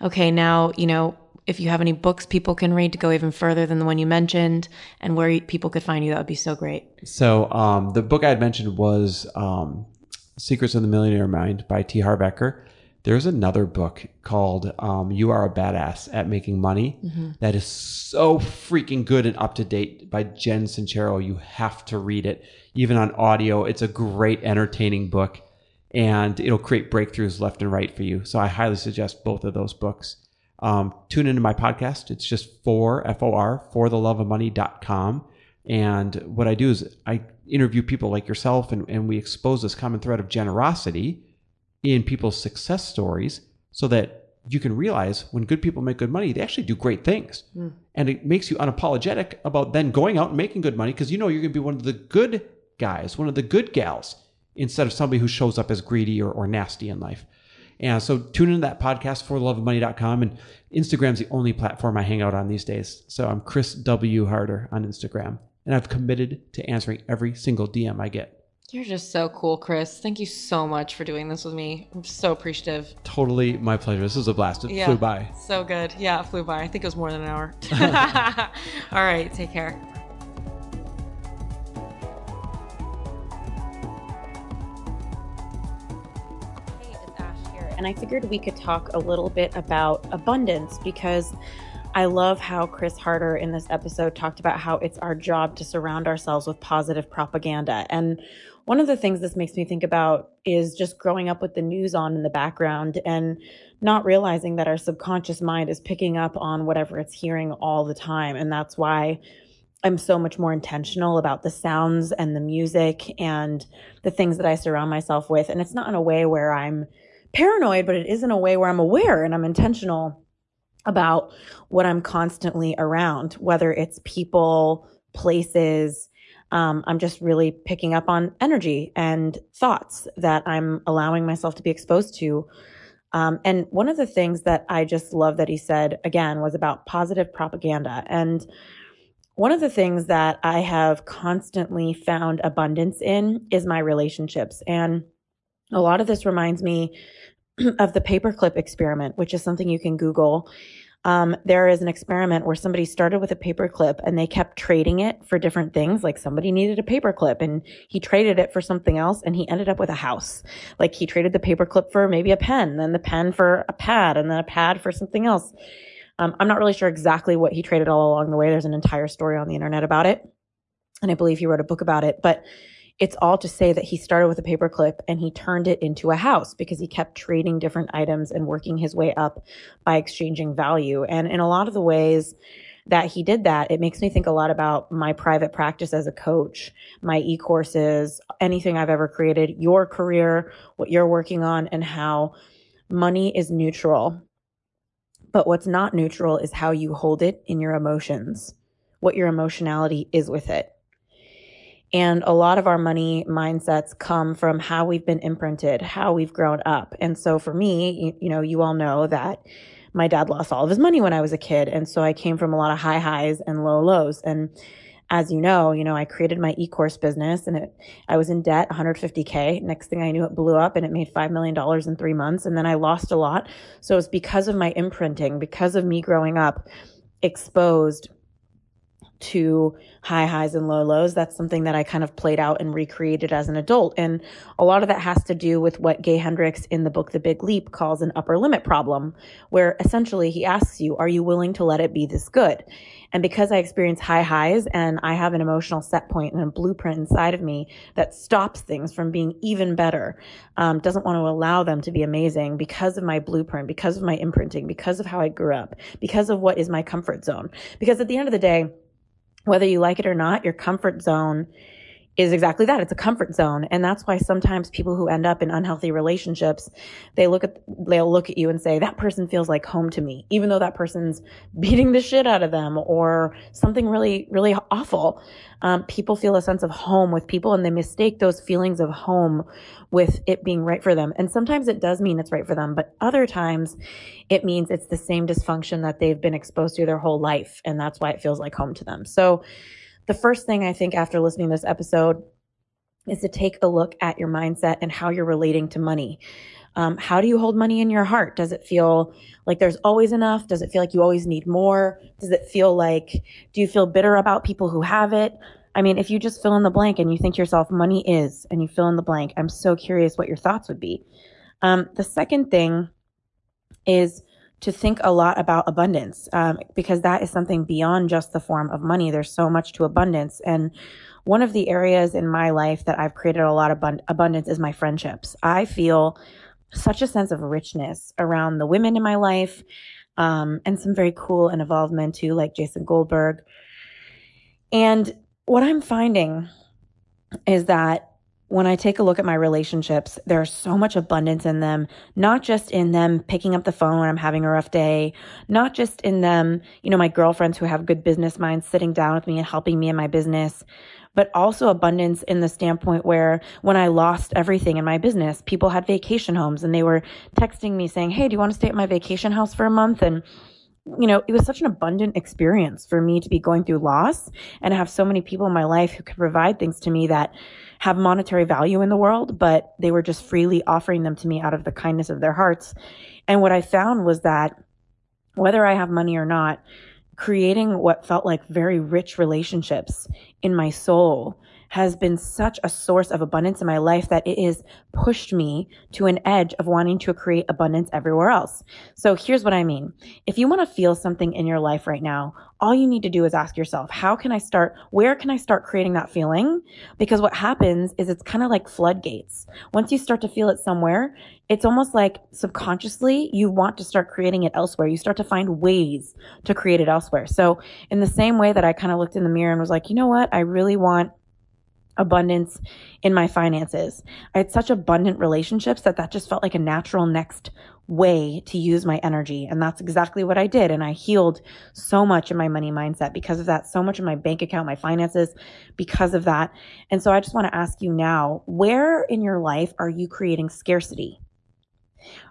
okay, now, you know, if you have any books people can read to go even further than the one you mentioned and where people could find you, that would be so great. So um, the book I had mentioned was um, Secrets of the Millionaire Mind by T. Harv Eker. There's another book called um, You Are a Badass at Making Money that is so freaking good and up to date by Jen Sincero. You have to read it, even on audio. It's a great, entertaining book and it'll create breakthroughs left and right for you. So I highly suggest both of those books. Um, tune into my podcast. It's just for F O R for the love of money.com. And what I do is I interview people like yourself and, and we expose this common thread of generosity in people's success stories so that you can realize when good people make good money, they actually do great things. And it makes you unapologetic about then going out and making good money because you know you're going to be one of the good guys, one of the good gals, instead of somebody who shows up as greedy or, or nasty in life. And so tune into that podcast for love of loveofmoney.com and Instagram's the only platform I hang out on these days. So I'm Chris W. Harder on Instagram. And I've committed to answering every single DM I get. You're just so cool, Chris. Thank you so much for doing this with me. I'm so appreciative. Totally my pleasure. This was a blast. It Yeah. flew by. So good. Yeah, it flew by. I think it was more than an hour. All right, take care. And I figured we could talk a little bit about abundance because I love how Chris Harder in this episode talked about how it's our job to surround ourselves with positive propaganda. And one of the things this makes me think about is just growing up with the news on in the background and not realizing that our subconscious mind is picking up on whatever it's hearing all the time. And that's why I'm so much more intentional about the sounds and the music and the things that I surround myself with. And it's not in a way where I'm paranoid, but it is in a way where I'm aware and I'm intentional about what I'm constantly around, whether it's people, places. Um, I'm just really picking up on energy and thoughts that I'm allowing myself to be exposed to. Um, and one of the things that I just love that he said again was about positive propaganda. And one of the things that I have constantly found abundance in is my relationships. And a lot of this reminds me of the paperclip experiment, which is something you can Google. Um, there is an experiment where somebody started with a paperclip and they kept trading it for different things. Like somebody needed a paperclip and he traded it for something else and he ended up with a house. Like he traded the paperclip for maybe a pen, then the pen for a pad, and then a pad for something else. Um, I'm not really sure exactly what he traded all along the way. There's an entire story on the internet about it. And I believe he wrote a book about it. But it's all to say that he started with a paperclip and he turned it into a house because he kept trading different items and working his way up by exchanging value. And in a lot of the ways, that he did that, it makes me think a lot about my private practice as a coach, my e courses, anything I've ever created, your career, what you're working on, and how money is neutral. But what's not neutral is how you hold it in your emotions, what your emotionality is with it. And a lot of our money mindsets come from how we've been imprinted, how we've grown up. And so for me, you, you know, you all know that my dad lost all of his money when I was a kid. And so I came from a lot of high highs and low lows. And as you know, you know, I created my e-course business and it, I was in debt 150K. Next thing I knew, it blew up and it made $5 million in three months. And then I lost a lot. So it's because of my imprinting, because of me growing up exposed to high highs and low lows. That's something that I kind of played out and recreated as an adult. And a lot of that has to do with what Gay Hendricks in the book The Big Leap calls an upper limit problem, where essentially he asks you, Are you willing to let it be this good? And because I experience high highs and I have an emotional set point and a blueprint inside of me that stops things from being even better, um, doesn't want to allow them to be amazing because of my blueprint, because of my imprinting, because of how I grew up, because of what is my comfort zone. Because at the end of the day, whether you like it or not, your comfort zone is exactly that. It's a comfort zone. And that's why sometimes people who end up in unhealthy relationships, they look at, they'll look at you and say, that person feels like home to me, even though that person's beating the shit out of them or something really, really awful. Um, people feel a sense of home with people and they mistake those feelings of home with it being right for them. And sometimes it does mean it's right for them, but other times it means it's the same dysfunction that they've been exposed to their whole life. And that's why it feels like home to them. So, the first thing I think after listening to this episode is to take a look at your mindset and how you're relating to money. Um, how do you hold money in your heart? Does it feel like there's always enough? Does it feel like you always need more? Does it feel like, do you feel bitter about people who have it? I mean, if you just fill in the blank and you think yourself, money is, and you fill in the blank, I'm so curious what your thoughts would be. Um, the second thing is to think a lot about abundance um, because that is something beyond just the form of money. There's so much to abundance. And one of the areas in my life that I've created a lot of abund- abundance is my friendships. I feel such a sense of richness around the women in my life um, and some very cool and evolved men too, like Jason Goldberg. And what I'm finding is that when I take a look at my relationships, there's so much abundance in them, not just in them picking up the phone when I'm having a rough day, not just in them, you know, my girlfriends who have good business minds sitting down with me and helping me in my business, but also abundance in the standpoint where when I lost everything in my business, people had vacation homes and they were texting me saying, Hey, do you want to stay at my vacation house for a month? And you know, it was such an abundant experience for me to be going through loss and have so many people in my life who could provide things to me that have monetary value in the world, but they were just freely offering them to me out of the kindness of their hearts. And what I found was that whether I have money or not, creating what felt like very rich relationships in my soul has been such a source of abundance in my life that it has pushed me to an edge of wanting to create abundance everywhere else. So here's what I mean. If you want to feel something in your life right now, all you need to do is ask yourself, how can I start? Where can I start creating that feeling? Because what happens is it's kind of like floodgates. Once you start to feel it somewhere, it's almost like subconsciously you want to start creating it elsewhere. You start to find ways to create it elsewhere. So in the same way that I kind of looked in the mirror and was like, you know what? I really want abundance in my finances. I had such abundant relationships that that just felt like a natural next way to use my energy. And that's exactly what I did. And I healed so much in my money mindset because of that, so much in my bank account, my finances because of that. And so I just want to ask you now, where in your life are you creating scarcity?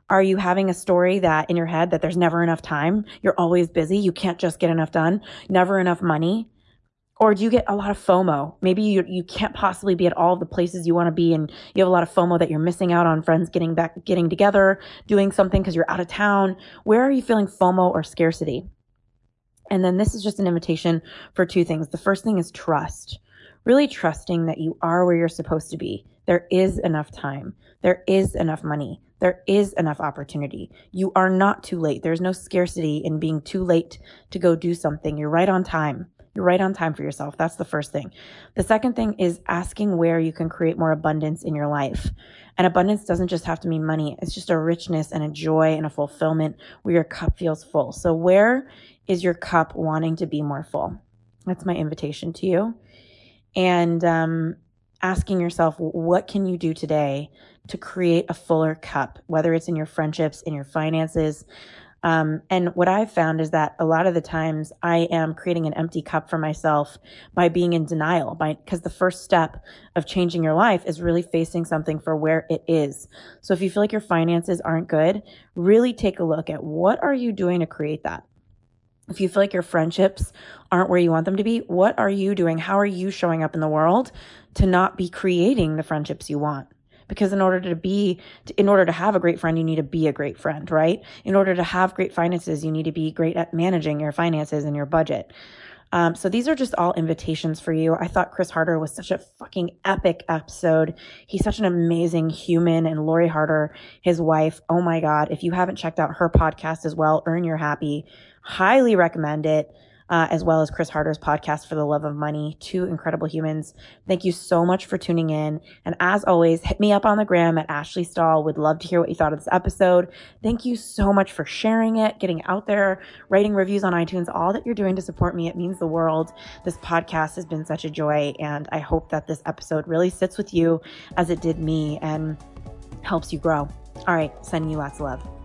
Are you having a story that in your head that there's never enough time? You're always busy. You can't just get enough done. Never enough money or do you get a lot of FOMO? Maybe you you can't possibly be at all the places you want to be, and you have a lot of FOMO that you're missing out on friends getting back, getting together, doing something because you're out of town. Where are you feeling FOMO or scarcity? And then this is just an invitation for two things. The first thing is trust. Really trusting that you are where you're supposed to be. There is enough time. There is enough money. There is enough opportunity. You are not too late. There's no scarcity in being too late to go do something. You're right on time You're right on time for yourself. That's the first thing. The second thing is asking where you can create more abundance in your life. And abundance doesn't just have to mean money. It's just a richness and a joy and a fulfillment where your cup feels full. So where is your cup wanting to be more full? That's my invitation to you. And um, asking yourself, what can you do today to create a fuller cup, whether it's in your friendships, in your finances, um, and what I've found is that a lot of the times I am creating an empty cup for myself by being in denial, by because the first step of changing your life is really facing something for where it is. So if you feel like your finances aren't good, really take a look at what are you doing to create that. If you feel like your friendships aren't where you want them to be, what are you doing? How are you showing up in the world to not be creating the friendships you want? Because in order to be in order to have a great friend you need to be a great friend right in order to have great finances you need to be great at managing your finances and your budget um, so these are just all invitations for you. I thought Chris Harder was such a fucking epic episode. He's such an amazing human. And Lori Harder, his wife, oh my God, if you haven't checked out her podcast as well, Earn Your Happy, highly recommend it uh, as well as Chris Harder's podcast, For the Love of Money. Two incredible humans. Thank you so much for tuning in. And as always, hit me up on the gram at Ashley Stahl. Would love to hear what you thought of this episode. Thank you so much for sharing it, getting out there, writing reviews on iTunes, all that you're doing to support me. It means the world. This podcast has been such a joy. And I hope that this episode really sits with you as it did me and helps you grow. All right, sending you lots of love.